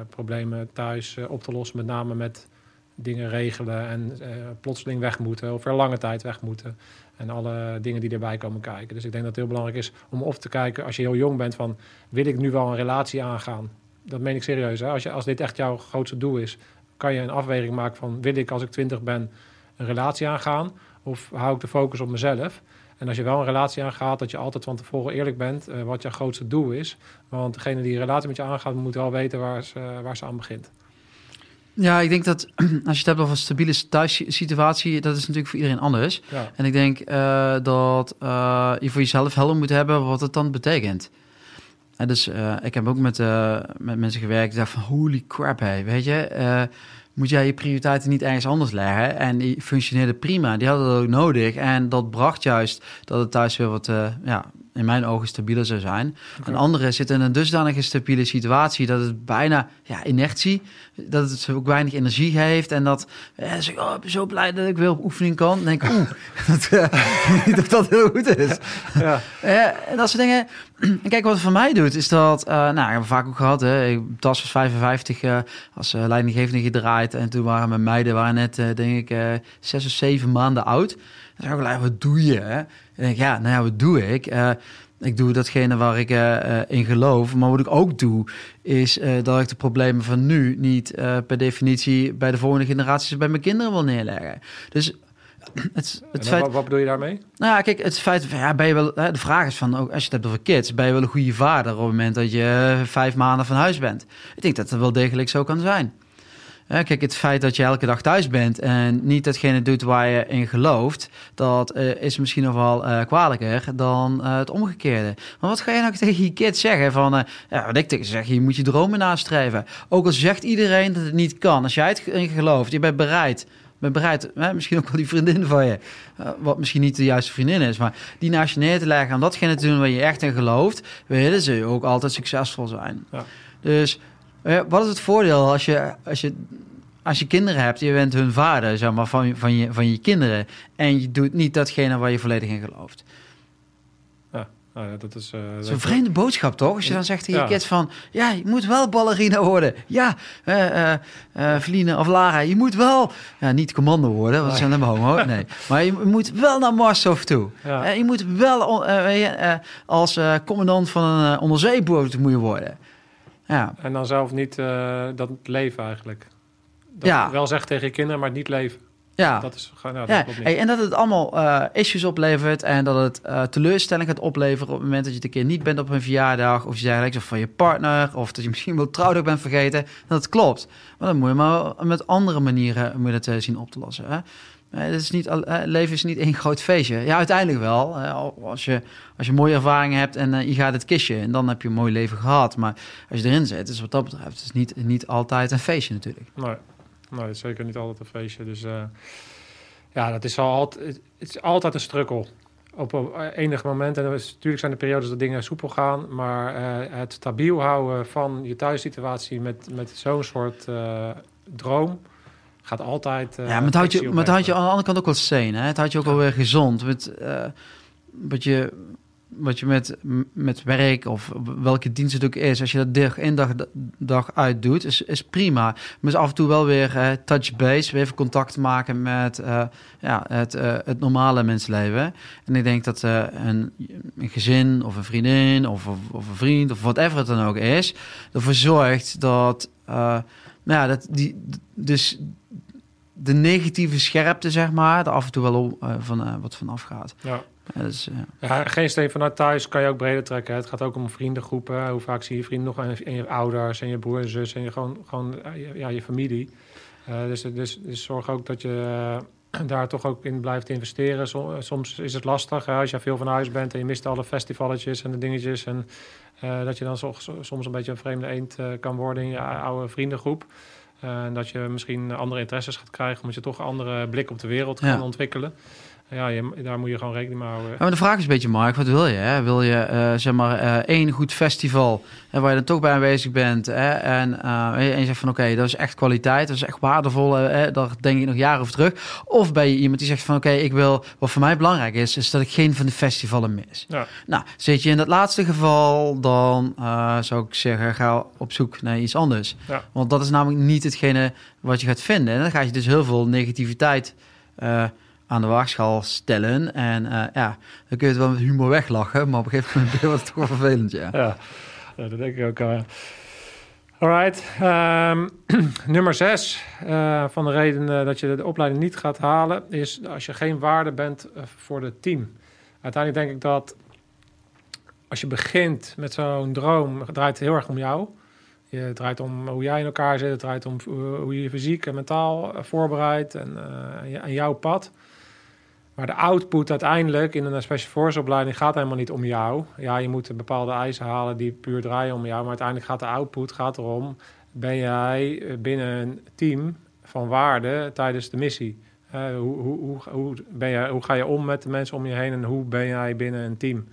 problemen thuis op te lossen, met name met dingen regelen en plotseling weg moeten of er lange tijd weg moeten. En alle dingen die erbij komen kijken. Dus ik denk dat het heel belangrijk is om of te kijken als je heel jong bent van wil ik nu wel een relatie aangaan? Dat meen ik serieus. Hè? Als, je, als dit echt jouw grootste doel is, kan je een afweging maken van wil ik als ik twintig ben een relatie aangaan of hou ik de focus op mezelf? En als je wel een relatie aangaat, dat je altijd van tevoren eerlijk bent eh, wat jouw grootste doel is. Want degene die een relatie met je aangaat, moet wel weten waar ze, waar ze aan begint. Ja, ik denk dat [CLEARS THROAT] als je het hebt over een stabiele thuissituatie, dat is natuurlijk voor iedereen anders. Ja. En ik denk eh, dat eh, je voor jezelf helder moet hebben wat het dan betekent. En dus eh, ik heb ook met, met mensen gewerkt die dachten van holy crap, hey, weet je, moet jij je prioriteiten niet ergens anders leggen? En die functioneerde prima, die hadden dat ook nodig. En dat bracht juist dat het thuis weer wat, ja, in mijn ogen stabieler zou zijn. Oké. En anderen zitten in een dusdanige stabiele situatie dat het bijna ja, inertie, dat het ook weinig energie heeft. En dat zeg, ik, oh, zo blij dat ik weer op oefening kan. Dan denk ik, oeh, [LAUGHS] dat, eh, [LAUGHS] dat heel goed is. Ja. En dat soort dingen. En kijk, wat het voor mij doet, is dat... eh nou, ik heb het vaak ook gehad. Hè. Ik, Tas was 55 eh, als leidinggevende gedraaid. En toen waren mijn meiden waren net, denk ik, zes of zeven maanden oud. Zei wat doe je? Hè? En ik denk, ja, nou ja, wat doe ik? Eh, ik doe datgene waar ik eh, eh, in geloof. Maar wat ik ook doe, is dat ik de problemen van nu niet per definitie bij de volgende generaties bij mijn kinderen wil neerleggen. Dus [CLEARS THROAT] het, het feit. wat, wat bedoel je daarmee? Nou ja, kijk, het feit ja, ben je wel. De vraag is van ook als je het hebt over kids, ben je wel een goede vader op het moment dat je vijf maanden van huis bent? Ik denk dat het wel degelijk zo kan zijn. Kijk, het feit dat je elke dag thuis bent en niet datgene doet waar je in gelooft, dat eh, is misschien nog wel eh, kwalijker dan eh, het omgekeerde. Maar wat ga je nou [LAUGHS] tegen je kids zeggen? Van, ja, wat ik tegen ze zeg, je moet je dromen nastreven. Ook al zegt iedereen dat het niet kan, als jij het in gelooft, je bent bereid ben bereid, hè, misschien ook wel die vriendin van je, wat misschien niet de juiste vriendin is, maar die naast je neer te leggen om datgene te doen waar je echt in gelooft, willen ze ook altijd succesvol zijn. Ja. Dus wat is het voordeel als je, als je, als je kinderen hebt, je bent hun vader zeg maar, van, van, je, van je kinderen en je doet niet datgene waar je volledig in gelooft. Nou ja, dat is... eh, Dat is een vreemde boodschap, toch? Als je dan zegt tegen je Ja. kids van... Ja, je moet wel ballerina worden. Ja, eh eh eh, Feline of Lara, je moet wel... Ja, niet commando worden, want ze zijn helemaal homo. Nee. Maar je moet wel naar Mars toe. Ja. Eh, je moet wel eh, je, eh, als eh, commandant van een eh, onderzeeboot moet je worden. Ja, En dan zelf niet eh, dat leven eigenlijk. Dat Ja. Wel zeggen tegen je kinderen, maar niet leven. Ja. Dat is, nou, dat Ja, niet. hey, en dat het allemaal eh, issues oplevert en dat het eh, teleurstelling gaat opleveren op het moment dat je een keer niet bent op een verjaardag of je zegt of van je partner of dat je [LAUGHS] misschien wel trouwdag bent vergeten. Dat klopt. Maar dan moet je maar met andere manieren moet je het eh, zien op te lossen. Hè? Eh, is niet, eh, leven is niet één groot feestje. Ja, uiteindelijk wel. eh, al- als, je, als je mooie ervaringen hebt en je gaat het kistje en dan heb je een mooi leven gehad. Maar als je erin zit, is wat dat betreft het is niet, niet altijd een feestje natuurlijk. Nee, nee, zeker niet altijd een feestje. Dus ja, dat is al altijd, het is altijd een strukkel. Op, enig moment, en natuurlijk zijn er periodes dat dingen soepel gaan, maar het stabiel houden van je thuissituatie met, met zo'n soort droom gaat altijd. eh, Ja, maar het houdt je, maar het houdt je aan de andere kant ook wel sane. Hè? Het houdt je ook wel weer gezond. Met, eh, wat je, wat je met, met werk of welke dienst het ook is, als je dat dag in dag, dag uit doet, is, is prima. Maar is af en toe wel weer eh, touch base, weer even contact maken met eh, ja, het, eh, het normale mensleven. En ik denk dat eh, een, een gezin of een vriendin of, of, of een vriend of whatever het dan ook is, ervoor zorgt dat, eh, nou ja, dat die, dus de negatieve scherpte, zeg maar, er af en toe wel eh, van, eh, wat van afgaat. Ja. Ja, dus, Ja, geen steen vanuit thuis kan je ook breder trekken. Het gaat ook om vriendengroepen. Hoe vaak zie je vrienden nog en, en je ouders en je broer en zus en je gewoon, gewoon ja, je familie. Dus, dus, dus zorg ook dat je [CLEARS THROAT] daar toch ook in blijft investeren. Som- soms is het lastig hè, als je veel van huis bent en je mist alle festivaletjes en de dingetjes. En eh, dat je dan soms een beetje een vreemde eend eh, kan worden in je oude vriendengroep. Eh, en dat je misschien andere interesses gaat krijgen, omdat je toch een andere blik op de wereld Ja. kan ontwikkelen. Ja, je, daar moet je gewoon rekening mee houden. maar de vraag is een beetje, Mark, wat wil je? Hè? Wil je eh, zeg maar eh, één goed festival hè, waar je dan toch bij aanwezig bent hè? En, eh, en je zegt van oké, dat is echt kwaliteit, dat is echt waardevol, hè? daar denk ik nog jaren over terug. Of ben je iemand die zegt van oké, ik wil, wat voor mij belangrijk is, is dat ik geen van de festivalen mis. Ja. Nou, zit je in dat laatste geval, dan zou ik zeggen, ga op zoek naar iets anders. Ja. Want dat is namelijk niet hetgene wat je gaat vinden. En dan ga je dus heel veel negativiteit aan de waagschaal stellen. En eh, ja, dan kun je het wel met humor weglachen, maar op een gegeven moment [LAUGHS] wordt het toch wel vervelend, ja. Ja, dat denk ik ook. Uh... Alright. Ehm, [CLEARS THROAT] nummer zes uh, van de reden dat je de opleiding niet gaat halen... is als je geen waarde bent voor het team. Uiteindelijk denk ik dat als je begint met zo'n droom... het draait heel erg om jou. Je, het draait om hoe jij in elkaar zit. Het draait om hoe je je fysiek en mentaal eh, voorbereidt en, uh, en jouw pad... Maar de output uiteindelijk in een special force opleiding gaat helemaal niet om jou. Ja, je moet bepaalde eisen halen die puur draaien om jou. Maar uiteindelijk gaat de output gaat erom... ben jij binnen een team van waarde tijdens de missie? Uh, hoe, hoe, hoe, ben je, hoe ga je om met de mensen om je heen... en hoe ben jij binnen een team?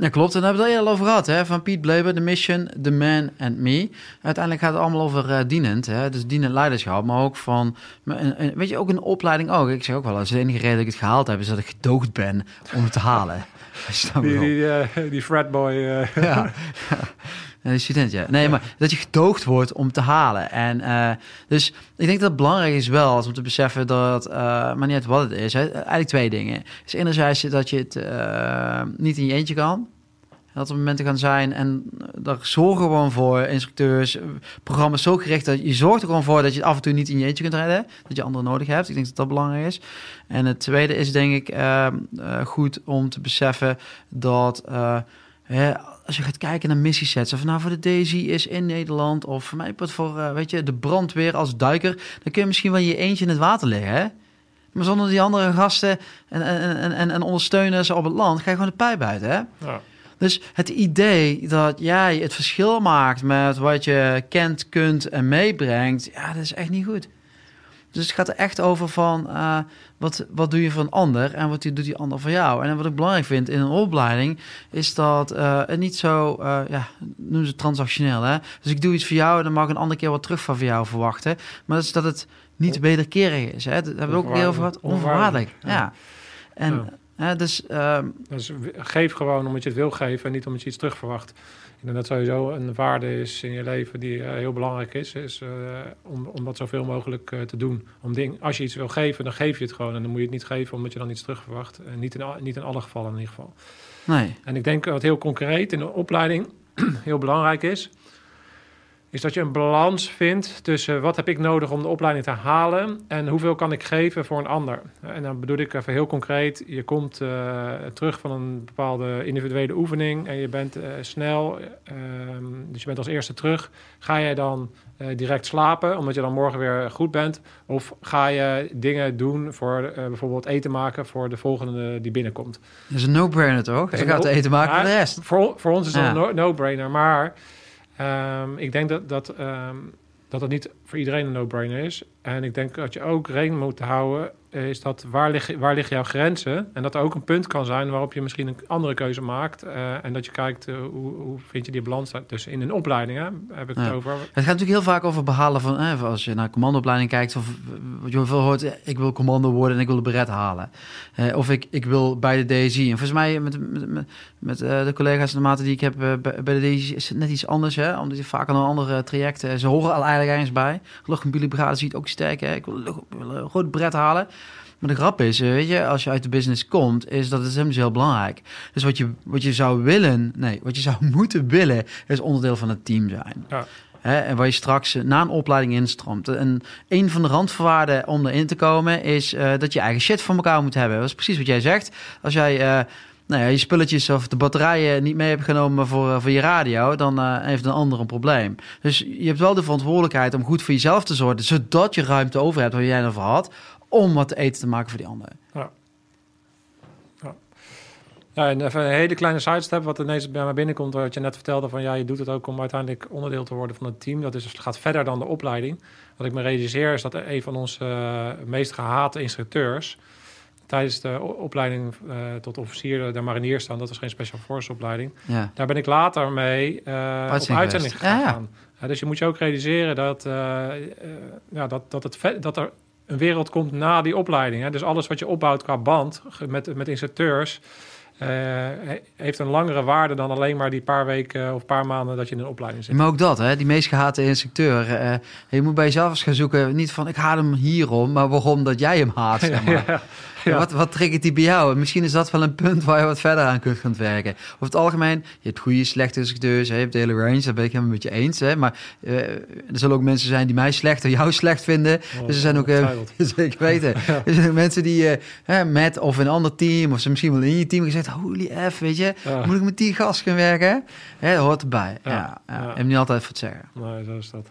Ja, klopt. En daar hebben we het al over gehad. Hè? Van Piet Bleber, The Mission, The Man and Me. Uiteindelijk gaat het allemaal over uh, dienend. Hè? Dus dienend leiderschap. Maar ook van... Weet je, ook een opleiding ook. Ik zeg ook wel, als de enige reden dat ik het gehaald heb... is dat ik gedoogd ben om het te halen. [LAUGHS] die, die, uh, die fratboy. Uh. Ja. [LAUGHS] Die student, ja. Nee, ja. maar dat je gedoogd wordt om te halen. En uh, dus ik denk dat het belangrijk is wel om te beseffen dat, uh, maar niet uit wat het is, hè, eigenlijk twee dingen. Dus enerzijds dat je het uh, niet in je eentje kan. Dat er momenten gaan zijn en daar zorgen gewoon voor instructeurs, programma's zo gericht dat je zorgt er gewoon voor dat je het af en toe niet in je eentje kunt redden, dat je anderen nodig hebt. Ik denk dat dat belangrijk is. En het tweede is denk ik goed om te beseffen dat Hè, als je gaat kijken naar missiesets, of nou voor de Daisy is in Nederland, of voor mij voor uh, weet je, de brandweer als duiker, dan kun je misschien wel je eentje in het water liggen. Hè? Maar zonder die andere gasten en, en, en, en ondersteuners op het land, ga je gewoon de pijp uit. Hè? Ja. Dus het idee dat jij het verschil maakt met wat je kent, kunt en meebrengt, ja, dat is echt niet goed. Dus het gaat er echt over van uh, wat, wat doe je voor een ander en wat doet die ander voor jou. En wat ik belangrijk vind in een opleiding is dat uh, het niet zo, uh, ja, noemen ze transactioneel. Hè? Dus ik doe iets voor jou en dan mag ik een andere keer wat terug van jou verwachten. Maar dat is dat het niet wederkerig is. Hè? Dat hebben we ook weer over gehad. Onvoorwaardelijk. Ja. ja. En ja. dus, dus geef gewoon omdat je het wil geven en niet omdat je iets terug verwacht. Ik denk dat sowieso een waarde is in je leven die uh, heel belangrijk is. is uh, om, om dat zoveel mogelijk uh, te doen. Om ding, als je iets wil geven, dan geef je het gewoon. En dan moet je het niet geven omdat je dan iets terug verwacht. En niet in, niet in alle gevallen in ieder geval. Nee. En ik denk wat heel concreet in de opleiding [CLEARS THROAT] heel belangrijk is... is dat je een balans vindt tussen wat heb ik nodig om de opleiding te halen en hoeveel kan ik geven voor een ander. En dan bedoel ik even heel concreet, je komt uh, terug van een bepaalde individuele oefening en je bent uh, snel, ehm, dus je bent als eerste terug. Ga jij dan uh, direct slapen, omdat je dan morgen weer goed bent? Of ga je dingen doen voor bijvoorbeeld eten maken voor de volgende die binnenkomt? Dat is een no-brainer toch? Je gaat eten maken voor de rest. Voor, voor ons is dat ja. een no-brainer, maar... Um, ik denk dat, dat, um, dat het niet voor iedereen een no-brainer is. En ik denk dat je ook rekening moet houden is dat waar, lig, waar liggen jouw grenzen? En dat er ook een punt kan zijn waarop je misschien een andere keuze maakt. Uh, en dat je kijkt, uh, hoe, hoe vind je die balans dus in een opleiding, hè, heb ik ja. het over. Het gaat natuurlijk heel vaak over behalen van, eh, als je naar commandoopleiding kijkt, of wat je veel hoort, ik wil commando worden en ik wil de beret halen. Uh, of ik, ik wil bij de DSI. En volgens mij met, met, met, met de collega's en de maten die ik heb bij de DSI is het net iets anders, hè, omdat je vaak aan een andere traject, ze horen al eigenlijk ergens bij. Luchtmobiele ziet ook sterk, hè. ik wil, een groot bret halen. Maar de grap is, weet je, als je uit de business komt, is dat het helemaal heel belangrijk. Dus wat je, wat je zou willen, nee, wat je zou [LAUGHS] moeten willen, is onderdeel van het team zijn. Ja. Hè, en waar je straks na een opleiding instroomt. En een van de randvoorwaarden om erin te komen is uh, dat je eigen shit van elkaar moet hebben. Dat is precies wat jij zegt. Als jij uh, nou ja, je spulletjes of de batterijen niet mee hebt genomen voor, voor je radio, dan uh, heeft een ander een probleem. Dus je hebt wel de verantwoordelijkheid om goed voor jezelf te zorgen, zodat je ruimte over hebt, waar jij ervoor had, om wat te eten te maken voor die anderen. Ja. Ja, en even een hele kleine sidestep, wat ineens bij mij binnenkomt, wat je net vertelde van ja, je doet het ook om uiteindelijk onderdeel te worden van het team. Dat is, gaat verder dan de opleiding. Wat ik me realiseer is dat een van onze uh, meest gehate instructeurs tijdens de opleiding uh, tot officier der marinier staan. Dat is geen special force opleiding. Ja. Daar ben ik later mee uh, op uitzending gegaan. Ja, ja. Uh, dus je moet je ook realiseren dat, ja, dat, dat, het dat er een wereld komt na die opleiding. Hè. Dus alles wat je opbouwt qua band met, met instructeurs... Uh, heeft een langere waarde dan alleen maar die paar weken of paar maanden dat je in een opleiding zit. Maar ook dat, hè? die meest gehate instructeur. Uh, je moet bij jezelf eens gaan zoeken, niet van ik haat hem hierom, maar waarom dat jij hem haat. Zeg [LAUGHS] maar. Ja. Wat, wat triggert die bij jou? Misschien is dat wel een punt waar je wat verder aan kunt gaan werken. Over het algemeen, je hebt goede, slechte instructeurs, je hebt de hele range, daar ben ik helemaal met je eens. Hè? Maar uh, er zullen ook mensen zijn die mij slecht of jou [LAUGHS] slecht vinden. Oh, dus er zijn ook, uh, zeker weten, ja. er zijn mensen die uh, met of een ander team, of ze misschien wel in je team gezegd, holy F, weet je, Ja. moet ik met die gast gaan werken? Hè, dat hoort erbij. Ja, Ja, ja, ja. Heb niet altijd voor het zeggen. Nee, zo is dat.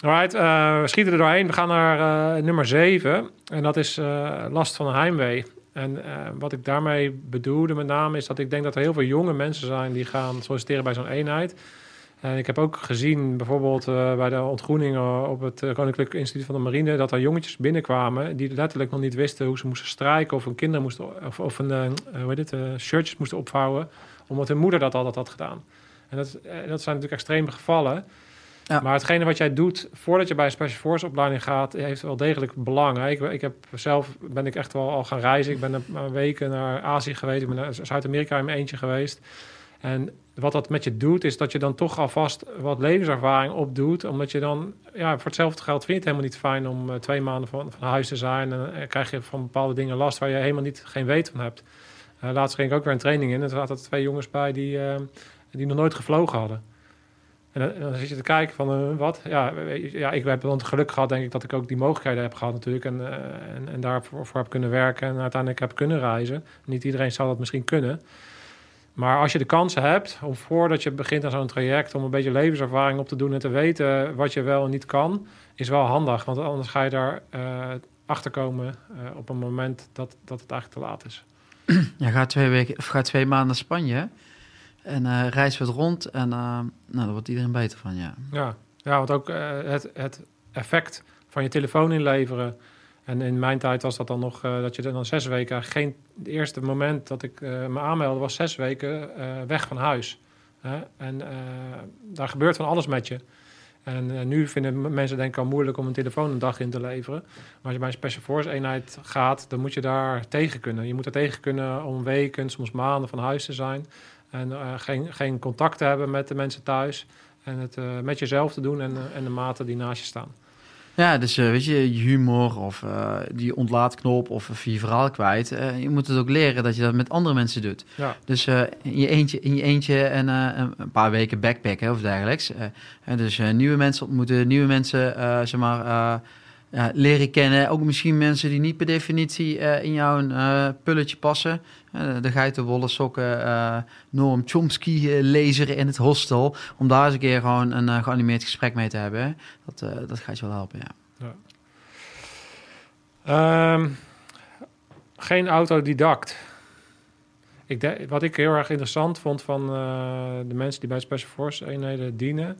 Alright, uh, we schieten er doorheen. We gaan naar uh, nummer 7. En dat is uh, last van heimwee. En wat ik daarmee bedoelde met name is dat ik denk dat er heel veel jonge mensen zijn die gaan solliciteren bij zo'n eenheid. En ik heb ook gezien, bijvoorbeeld bij de ontgroening op het Koninklijk Instituut van de Marine, dat er jongetjes binnenkwamen die letterlijk nog niet wisten hoe ze moesten strijken of een kinder moesten, of, of een, hoe heet het, shirtjes moesten opvouwen, omdat hun moeder dat altijd had gedaan. En dat, dat zijn natuurlijk extreme gevallen. Maar hetgene wat jij doet voordat je bij een Special Force opleiding gaat, heeft wel degelijk belang. Ik, heb zelf ben ik echt wel al gaan reizen. Ik ben een, weken naar Azië geweest. Ik ben naar Zuid-Amerika in mijn eentje geweest. En wat dat met je doet, is dat je dan toch alvast wat levenservaring opdoet. Omdat je dan, ja, voor hetzelfde geld vind je het helemaal niet fijn om uh, twee maanden van, van huis te zijn. En dan krijg je van bepaalde dingen last waar je helemaal niet geen weet van hebt. Uh, laatst ging ik ook weer een training in. En er zaten twee jongens bij die, die nog nooit gevlogen hadden. En dan, zit je te kijken van uh, wat? Ja, ja, ik heb dan het geluk gehad, denk ik, dat ik ook die mogelijkheden heb gehad natuurlijk. En, uh, en, en daarvoor voor heb kunnen werken en uiteindelijk heb kunnen reizen. Niet iedereen zou dat misschien kunnen. Maar als je de kansen hebt om voordat je begint aan zo'n traject... om een beetje levenservaring op te doen en te weten wat je wel en niet kan... is wel handig, want anders ga je daar uh, achter komen op een moment dat, dat het eigenlijk te laat is. [CLEARS THROAT] Ja, ga twee, weken, of ga twee maanden naar Spanje... En uh, reis wat rond en uh, nou, daar wordt iedereen beter van, ja. Ja, ja want ook uh, het, het effect van je telefoon inleveren. En in mijn tijd was dat dan nog dat je dan zes weken geen... Het eerste moment dat ik me aanmeldde was zes weken weg van huis. en daar gebeurt van alles met je. En nu vinden mensen denk ik al moeilijk om een telefoon een dag in te leveren. Maar als je bij een Special Force eenheid gaat, dan moet je daar tegen kunnen. Je moet er tegen kunnen om weken, soms maanden van huis te zijn... En uh, geen, geen contact te hebben met de mensen thuis. En het uh, met jezelf te doen en, uh, en de maten die naast je staan. Ja, dus weet je, humor of die ontlaatknop of je verhaal kwijt. Je moet het ook leren dat je dat met andere mensen doet. Ja. Dus in, je eentje, in je eentje en een paar weken backpacken of dergelijks. dus nieuwe mensen ontmoeten, nieuwe mensen, zeg maar leren kennen. Ook misschien mensen die niet per definitie uh, in jouw uh, pulletje passen. Uh, de geitenwolle sokken, Noam Chomsky lezer in het hostel. Om daar eens een keer gewoon een geanimeerd gesprek mee te hebben. Dat, dat gaat je wel helpen, ja. ja. Um, geen autodidact. Ik wat ik heel erg interessant vond van de mensen die bij Special Force eenheden dienen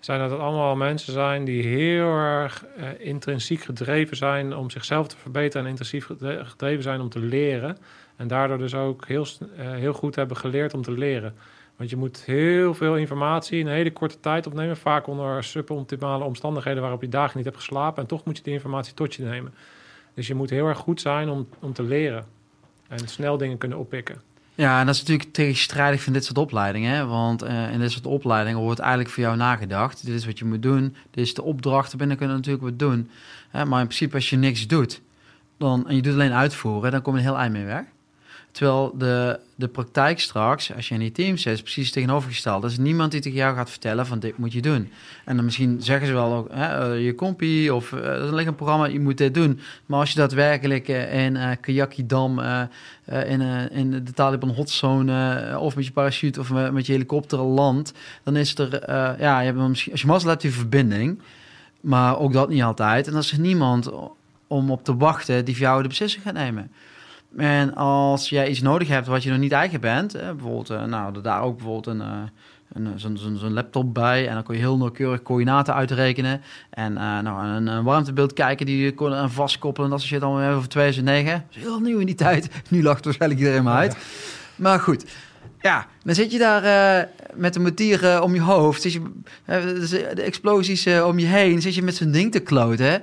zijn dat het allemaal mensen zijn die heel erg uh, intrinsiek gedreven zijn om zichzelf te verbeteren en intensief gedreven zijn om te leren. En daardoor dus ook heel, uh, heel goed hebben geleerd om te leren. Want je moet heel veel informatie in een hele korte tijd opnemen. Vaak onder suboptimale omstandigheden waarop je dagen niet hebt geslapen. En toch moet je die informatie tot je nemen. Dus je moet heel erg goed zijn om, om te leren. En snel dingen kunnen oppikken. Ja, en dat is natuurlijk tegenstrijdig van dit soort opleidingen. Hè? Want uh, in dit soort opleidingen wordt eigenlijk voor jou nagedacht. Dit is wat je moet doen. Dit is de opdracht. Binnen kunnen natuurlijk wat doen. Hè? Maar in principe als je niks doet dan, en je doet alleen uitvoeren, dan kom je een heel eind mee weg. Terwijl de, de praktijk straks, als je in die team zit, precies tegenovergesteld. Er is niemand die tegen jou gaat vertellen van dit moet je doen. En dan misschien zeggen ze wel ook, hè, uh, je compie of uh, er ligt een programma, je moet dit doen. Maar als je daadwerkelijk uh, in uh, Kajakidam, in, in de Taliban hotzone of met je parachute of met, je helikopter landt, dan is er, ja, je hebt misschien, als je mazzel hebt, die verbinding. Maar ook dat niet altijd. En dan is er niemand om op te wachten die voor jou de beslissing gaat nemen. En als jij iets nodig hebt wat je nog niet eigen bent, hè, bijvoorbeeld, uh, nou, daar ook bijvoorbeeld een, uh, een, zo'n, zo'n, laptop bij. En dan kun je heel nauwkeurig coördinaten uitrekenen. En uh, nou, een, een, warmtebeeld kijken die je kon aan vastkoppelen. Dat je dan weer over 2009. Dat is heel nieuw in die tijd. [LAUGHS] Nu lacht waarschijnlijk iedereen maar uit. Maar goed. Ja, dan zit je daar met een matier om je hoofd. Zit je, de explosies om je heen. Zit je met zo'n ding te kloten.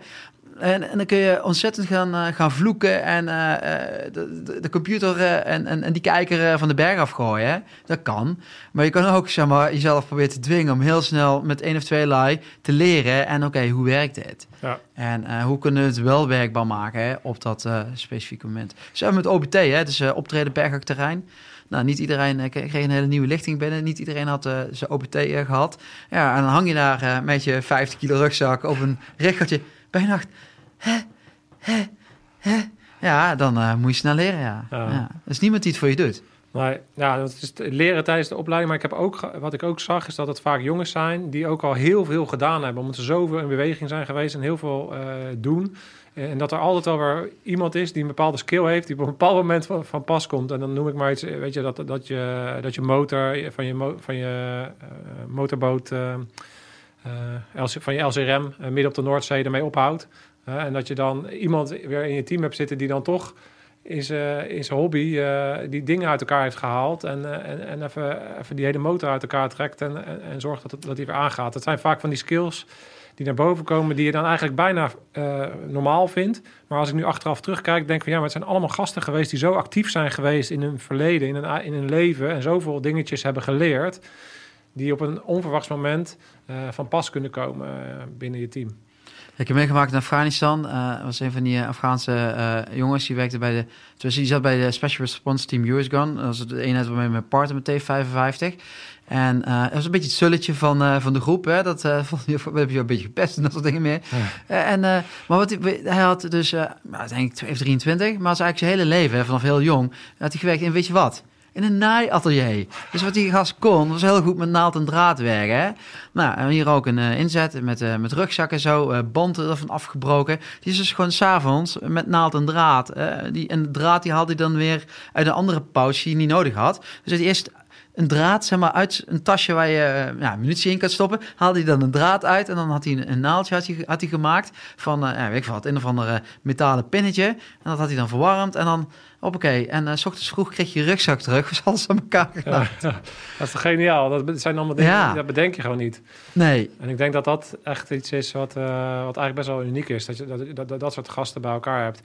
En, en, dan kun je ontzettend gaan, uh, gaan vloeken en uh, de, de, de, computer en, en, en, die kijker van de berg afgooien. Dat kan. Maar je kan ook zeg maar, jezelf proberen te dwingen om heel snel met één of twee lui te leren. En oké, hoe werkt dit? Ja. En hoe kunnen we het wel werkbaar maken hè, op dat specifieke moment? Zo met OBT, hè, dus optreden bergak terrein. Nou, niet iedereen kreeg een hele nieuwe lichting binnen. Niet iedereen had zijn OBT gehad. Ja, en dan hang je daar met je 50 kilo rugzak op een richtertje bij nacht hè, hè, hè. Ja, dan uh, moet je snel leren, ja. ja. ja. Er is niemand die het voor je doet. Maar ja, dat is leren tijdens de opleiding. Maar ik heb ook, wat ik ook zag, is dat het vaak jongens zijn die ook al heel veel gedaan hebben. Omdat ze zoveel in beweging zijn geweest en heel veel uh, doen. En dat er altijd wel weer iemand is die een bepaalde skill heeft, die op een bepaald moment van, van pas komt. En dan noem ik maar iets, weet je, dat, dat, je, dat je motor van je, van je uh, motorboot, uh, van je LCRM midden op de Noordzee ermee ophoudt en dat je dan iemand weer in je team hebt zitten die dan toch in zijn hobby die dingen uit elkaar heeft gehaald. En, en, en even, even die hele motor uit elkaar trekt en, en, zorgt dat, het, dat die weer aangaat. Dat zijn vaak van die skills die naar boven komen, die je dan eigenlijk bijna normaal vindt. Maar als ik nu achteraf terugkijk, denk ik van ja, maar het zijn allemaal gasten geweest die zo actief zijn geweest in hun verleden, in hun, in hun leven en zoveel dingetjes hebben geleerd, die op een onverwachts moment van pas kunnen komen binnen je team. Ik heb meegemaakt in Afghanistan. Uh, was een van die Afghaanse uh, jongens die werkte bij de. Dus die zat bij de Special Response Team US Gun. Dat was de eenheid waarmee mijn partner met T55. En uh, dat was een beetje het sulletje van, van de groep. Hè? Dat [LAUGHS] vond je, heb je een beetje gepest en dat soort dingen meer. Ja. en, maar wat, hij had dus, uh, nou, denk ik 23, maar als eigenlijk zijn hele leven, hè, vanaf heel jong, had hij gewerkt in, weet je wat? In een naaiatelier. Dus wat die gast kon, was heel goed met naald en draad werken. Nou, en hier ook een uh, inzet met, uh, met rugzak en zo, uh, band ervan afgebroken. Die is dus gewoon s'avonds met naald en draad. die, en de draad die haalde hij dan weer uit een andere pouch die hij niet nodig had. Dus hij eerst een draad, zeg maar, uit een tasje waar je ja, munitie in kan stoppen. Haalde hij dan een draad uit en dan had hij een, een naaldje had hij, had hij gemaakt van, ja, weet ik wat, een of andere metalen pinnetje. En dat had hij dan verwarmd en dan Hoppakee. En uh, s ochtends vroeg kreeg je rugzak terug. [LAUGHS] Was alles aan elkaar gedaan. Ja, dat is toch geniaal? Dat zijn allemaal dingen, ja. dat bedenk je gewoon niet. Nee. En ik denk dat dat echt iets is wat, uh, wat eigenlijk best wel uniek is. Dat je dat, dat, dat soort gasten bij elkaar hebt.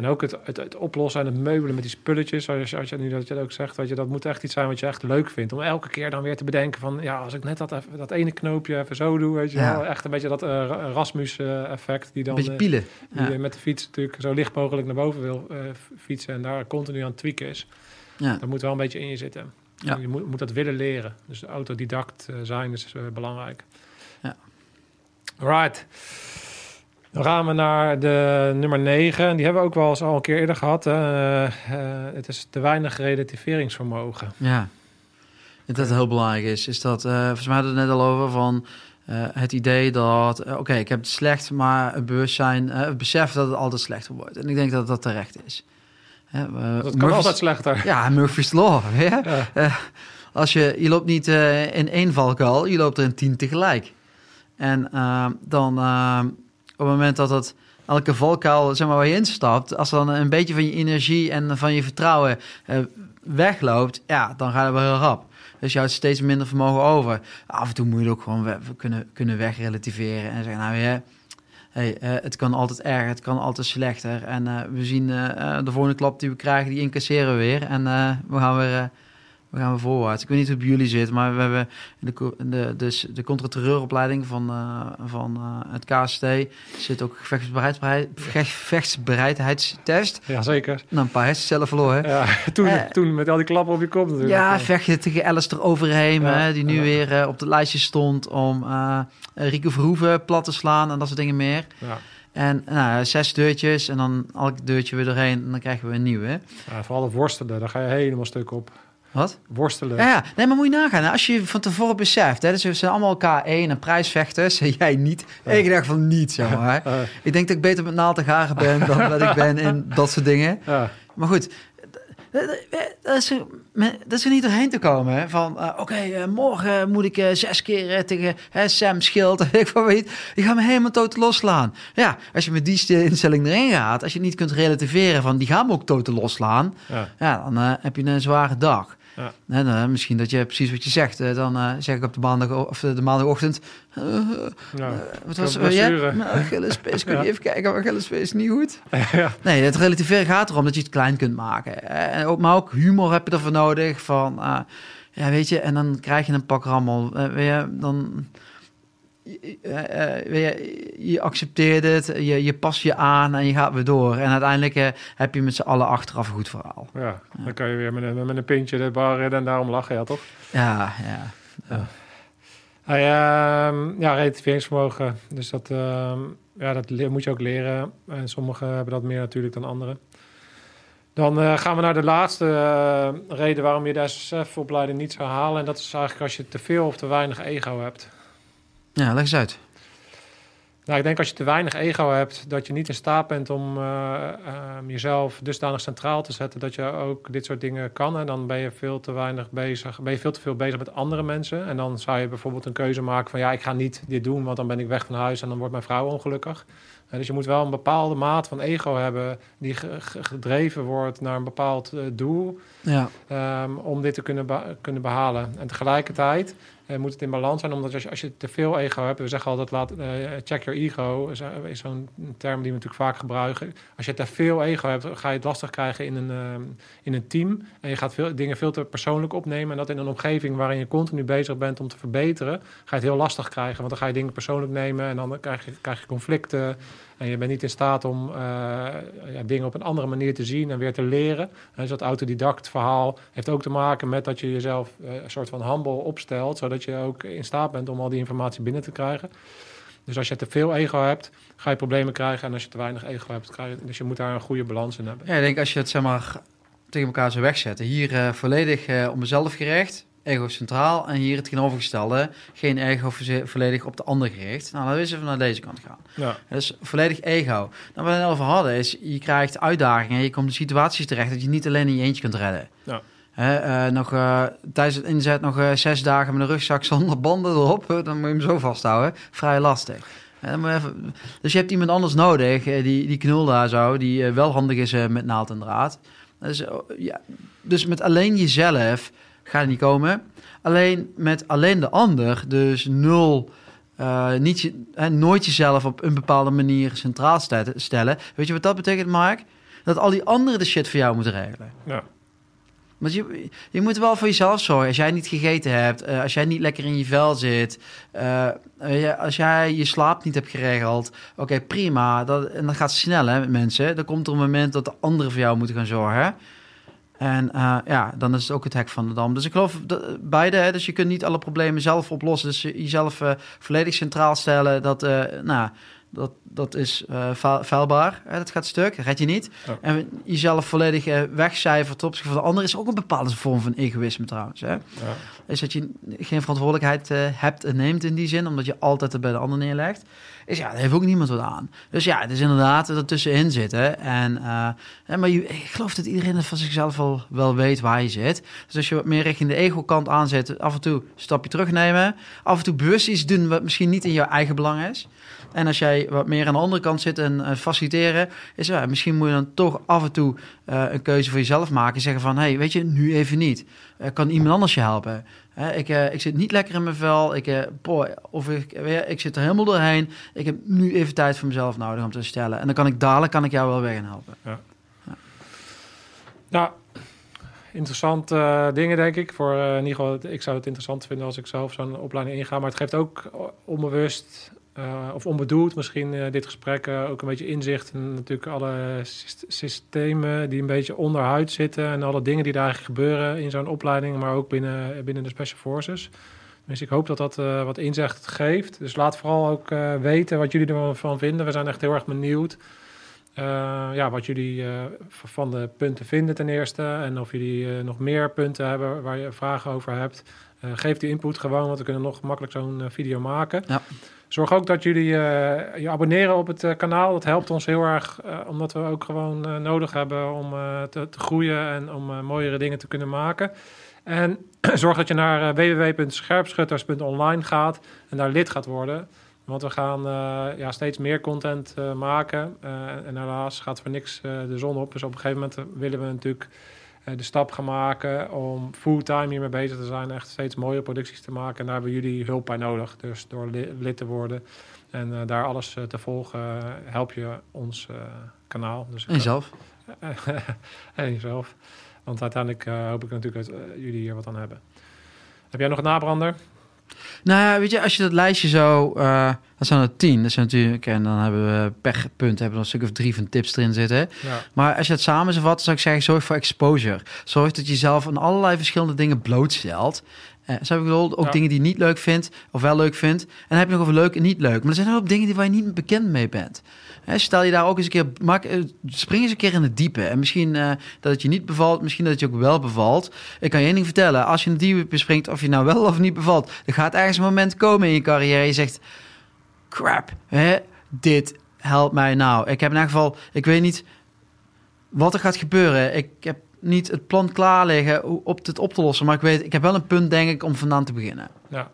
En ook het, het, het oplossen en het meubelen met die spulletjes, zoals je, als je nu dat je dat ook zegt, weet je, dat moet echt iets zijn wat je echt leuk vindt. Om elke keer dan weer te bedenken van, ja, als ik net dat, even, dat ene knoopje even zo doe, weet je Ja. wel. Echt een beetje dat eh, Rasmus-effect die dan... Beetje eh, pielen. die Ja. met de fiets natuurlijk zo licht mogelijk naar boven wil eh, fietsen en daar continu aan het tweaken is. Ja. Dat moet wel een beetje in je zitten. Ja. Je moet, moet dat willen leren. Dus autodidact eh, zijn is eh, belangrijk. Ja. Right. Dan gaan we naar de nummer 9. Die hebben we ook wel eens al een keer eerder gehad. hè. Eh, eh, het is te weinig relativeringsvermogen. Ja. En dat heel belangrijk is, is dat, eh volgens mij hadden we het net al over van het idee dat, oké, ik heb het slecht, maar het bewustzijn, het besef dat het altijd slechter wordt. En ik denk dat dat terecht is. Hè, Dat kan Murphy's- altijd slechter. Ja, Murphy's Law. Ja? Ja. Als je, je loopt niet in één valkuil, je loopt er in tien tegelijk. En dan het moment dat het elke valkuil zeg maar, waar je instapt, als dan een beetje van je energie en van je vertrouwen eh, wegloopt, ja, dan gaat het wel heel rap. Dus je houdt steeds minder vermogen over. Af en toe moet je ook gewoon we, kunnen, kunnen wegrelativeren en zeggen, nou ja, hey, eh, het kan altijd erger, het kan altijd slechter. En eh, we zien de volgende klap die we krijgen, die incasseren we weer. En we gaan weer... we gaan weer voorwaarts. Ik weet niet hoe het bij jullie zit, maar we hebben de, de, dus de contra-terreuropleiding van, eh, van eh, het KST zit ook gevechtsbereidheid, gevecht- gevechtsbereidheidstest. Jazeker. Nou, een paar hersencellen verloren. Ja, [LAUGHS] toen, Eh. toen met al die klappen op je kop natuurlijk. Ja, vechten tegen Alistair Overheem, Ja, hè, die nu ja. weer op het lijstje stond om Rico Verhoeven plat te slaan en dat soort dingen meer. Ja. En nou, zes deurtjes en dan elk deurtje weer doorheen en dan krijgen we een nieuwe. Ja, vooral het worstelen, daar ga je helemaal stuk op. Wat? Worstelen. Ja, ja, nee, maar moet je nagaan. Als je van tevoren beseft, hè, dus we zijn allemaal K1 en prijsvechters, jij niet. Ik dacht van niet, zeg maar. Ik denk dat ik beter met naald en garen ben dan dat ik ben in dat soort dingen. Maar goed, dat is er, me- dat is er niet doorheen te komen. Hè? Van, eh, oké, eh, morgen moet ik eh, zes keer tegen Sam Schild, [LAUGHS] ik van weet. Die gaan me helemaal totaal losslaan. Ja, als je met die st- instelling erin gaat, als je niet kunt relativeren van die gaan me ook totaal losslaan, Ja. ja, dan heb je een zware dag. Ja. En, eh, misschien dat je precies wat je zegt. eh, dan eh, zeg ik op de, maandag, of de maandagochtend. eh, Ja. wat was het? Ja, Achillespees. Kun je Ja. even kijken? Achillespees is niet goed. [LAUGHS] ja. Nee, het relativeren gaat erom dat je het klein kunt maken. Eh, En ook, maar ook humor heb je ervoor nodig. Van, eh, ja, weet je, en dan krijg je een pak rammel. Eh, dan... eh, eh, weet je, je accepteert het, je, je past je aan en je gaat weer door. En uiteindelijk eh, heb je met z'n allen achteraf een goed verhaal. Ja, dan kan je weer met een, met een pintje de bar redden en daarom lachen, ja toch? Ja, ja. Hey, ehm, ja, relativeringsvermogen. Dus dat, ehm, ja, dat moet je ook leren. En sommigen hebben dat meer natuurlijk dan anderen. Dan eh, gaan we naar de laatste eh, reden waarom je de SSF-opleiding niet zou halen. En dat is eigenlijk als je te veel of te weinig ego hebt. Ja, leg eens uit. Nou, ik denk als je te weinig ego hebt, dat je niet in staat bent om eh, ehm, jezelf dusdanig centraal te zetten dat je ook dit soort dingen kan. En dan ben je veel te weinig bezig, ben je veel te veel bezig met andere mensen. En dan zou je bijvoorbeeld een keuze maken van ja, ik ga niet dit doen, want dan ben ik weg van huis en dan wordt mijn vrouw ongelukkig. Eh, dus je moet wel een bepaalde maat van ego hebben die ge- ge- gedreven wordt naar een bepaald eh, doel. Ja, Ehm, om dit te kunnen, be- kunnen behalen. En tegelijkertijd moet het in balans zijn, omdat als je, als je te veel ego hebt, we zeggen altijd, laat, eh, check your ego, is, is zo'n term die we natuurlijk vaak gebruiken. Als je te veel ego hebt, ga je het lastig krijgen in een, in een team. En je gaat veel, dingen veel te persoonlijk opnemen. En dat in een omgeving waarin je continu bezig bent om te verbeteren, ga je het heel lastig krijgen. Want dan ga je dingen persoonlijk nemen en dan krijg je, krijg je conflicten. En je bent niet in staat om eh, ja, dingen op een andere manier te zien en weer te leren. En dus dat autodidact verhaal heeft ook te maken met dat je jezelf eh, een soort van humble opstelt, zodat je ook in staat bent om al die informatie binnen te krijgen. Dus als je te veel ego hebt, ga je problemen krijgen. En als je te weinig ego hebt, krijg je... Dus je moet daar een goede balans in hebben. Ja, ik denk als je het zeg maar tegen elkaar zou wegzetten. Hier eh, volledig eh, op mezelf gericht, ego centraal. En hier het tegenovergestelde, geen ego vo- volledig op de ander gericht. Nou, dan is even naar deze kant gaan. Ja, Dus volledig ego. Nou, wat we het over hadden is, je krijgt uitdagingen. Je komt in situaties terecht dat je niet alleen in je eentje kunt redden. Ja. Eh, nog, eh, tijdens het inzet nog eh, zes dagen met een rugzak [LAUGHS] zonder banden erop. Dan moet je hem zo vasthouden. Vrij lastig. Dan even- dus je hebt iemand anders nodig, die, die knul daar zo, die wel handig is met naald en draad. Dus, eh, ja, dus met alleen jezelf gaat het niet komen. Alleen met alleen de ander, dus nul, eh, niet je, hè, nooit jezelf op een bepaalde manier centraal ste- stellen. Weet je wat dat betekent, Mark? dat al die anderen de shit voor jou moeten regelen. Ja. Want je, je moet wel voor jezelf zorgen. Als jij niet gegeten hebt, eh, als jij niet lekker in je vel zit, eh, als jij je slaap niet hebt geregeld, oké, prima. Dat, en dat gaat snel hè, met mensen. Dan komt er een moment dat de anderen voor jou moeten gaan zorgen. En eh, ja, dan is het ook het hek van de dam. Dus ik geloof dat, beide. Hè, dus je kunt niet alle problemen zelf oplossen. Dus jezelf eh, volledig centraal stellen. Dat, eh, nou, dat, dat is eh vuil- vuilbaar. Hè, dat gaat stuk. Dat red je niet. Ja. En jezelf volledig eh, wegcijferen ten opzichte van de ander... is ook een bepaalde vorm van egoïsme trouwens. Hè? Ja. Is dat je geen verantwoordelijkheid eh, hebt en neemt in die zin... omdat je altijd het bij de ander neerlegt. Is ja, daar heeft ook niemand wat aan. Dus ja, het is inderdaad er tussenin zitten. En, eh, maar je, ik geloof dat iedereen het van zichzelf wel, wel weet waar je zit. Dus als je wat meer richting de ego-kant aanzet... af en toe een stapje terugnemen. Af en toe bewust iets doen wat misschien niet in jouw eigen belang is. En als jij wat meer aan de andere kant zit en eh, faciliteren... is ja, misschien moet je dan toch af en toe eh, een keuze voor jezelf maken. Zeggen van, hey, weet je, nu even niet. Eh, kan iemand anders je helpen? Hè, ik, eh, ik zit niet lekker in mijn vel. Ik, eh, boy, of ik, weer, ik zit er helemaal doorheen. Ik heb nu even tijd voor mezelf nodig om te stellen. En dan kan ik dadelijk kan ik jou wel weg gaan helpen. Nou, interessante dingen denk ik. Voor in ieder geval, ik zou het interessant vinden als ik zelf zo'n opleiding inga. Maar het geeft ook onbewust eh, of onbedoeld misschien eh, dit gesprek eh, ook een beetje inzicht. En natuurlijk alle syst- systemen die een beetje onderhuid zitten. En alle dingen die daar gebeuren in zo'n opleiding. Maar ook binnen, binnen de Special Forces. Dus ik hoop dat dat wat inzicht geeft. Dus laat vooral ook weten wat jullie ervan vinden. We zijn echt heel erg benieuwd. Ja, wat jullie van de punten vinden ten eerste. En of jullie nog meer punten hebben waar je vragen over hebt. Geef die input gewoon, want we kunnen nog makkelijk zo'n video maken. Ja. Zorg ook dat jullie eh, je abonneren op het eh, kanaal. Dat helpt ons heel erg, eh, omdat we ook gewoon nodig hebben om te, te groeien en om mooiere dingen te kunnen maken. En [CLEARS THROAT] zorg dat je naar www.scherpschutters.online gaat en daar lid gaat worden. Want we gaan ja, steeds meer content maken. En helaas gaat voor niks de zon op. Dus op een gegeven moment willen we natuurlijk de stap gaan maken om fulltime hiermee bezig te zijn. Echt steeds mooie producties te maken. En daar hebben jullie hulp bij nodig. Dus door li- lid te worden en eh, daar alles eh, te volgen, eh, help je ons eh, kanaal. Dus En jezelf. [LAUGHS] en jezelf. Want uiteindelijk eh, hoop ik natuurlijk dat eh, jullie hier wat aan hebben. Heb jij nog een nabrander? Nou ja, weet je, als je dat lijstje zo... eh, dat zijn er tien. Dat zijn natuurlijk... En dan hebben we per punt hebben we een stuk of drie van tips erin zitten. Ja. Maar als je het samen zou vatten, zou ik zeggen, zorg voor exposure. Zorg dat je jezelf aan allerlei verschillende dingen blootstelt. Eh, zo heb ik bedoeld, ook Ja. dingen die je niet leuk vindt, of wel leuk vindt. En dan heb je nog over leuk en niet leuk. Maar er zijn ook dingen die waar je niet bekend mee bent. Hè, stel je daar ook eens een keer, maak, eh, spring eens een keer in het diepe. En misschien eh, dat het je niet bevalt, misschien dat het je ook wel bevalt. Ik kan je één ding vertellen, als je in het diepe springt, of je nou wel of niet bevalt, er gaat ergens een moment komen in je carrière. Je zegt, crap, hè, dit helpt mij nou. Ik heb in elk geval, ik weet niet wat er gaat gebeuren. Ik heb niet het plan klaar liggen hoe- op het op te lossen. Maar ik weet, ik heb wel een punt, denk ik, om vandaan te beginnen. Ja.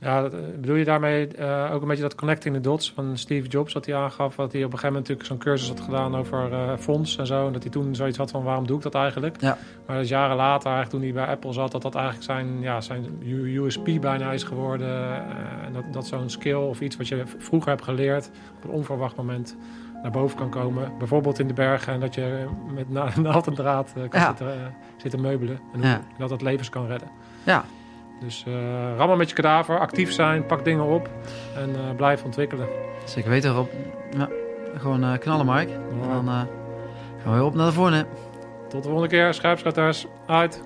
Ja, eh, bedoel je daarmee eh, ook een beetje dat connecting the dots van Steve Jobs, wat hij aangaf, dat hij op een gegeven moment natuurlijk zo'n cursus had gedaan over eh, fonds en zo, en dat hij toen zoiets had van waarom doe ik dat eigenlijk? Ja. Maar dat jaren later, eigenlijk toen hij bij Apple zat, dat dat eigenlijk zijn, ja, zijn USP bijna is geworden. en dat, dat zo'n skill of iets wat je vroeger hebt geleerd, op een onverwacht moment naar boven kan komen. Bijvoorbeeld in de bergen en dat je met na [LAUGHS] naald en draad eh, kan eh, zitten, meubelen. En dat dat levens kan redden. Ja. Dus eh, uh, rammen met je kadaver, actief zijn, pak dingen op en blijf ontwikkelen. Zeker weten, Rob. Ja, gewoon knallen, Mark. En dan gaan we weer op naar de voren. Tot de volgende keer, schuipschutters. Uit.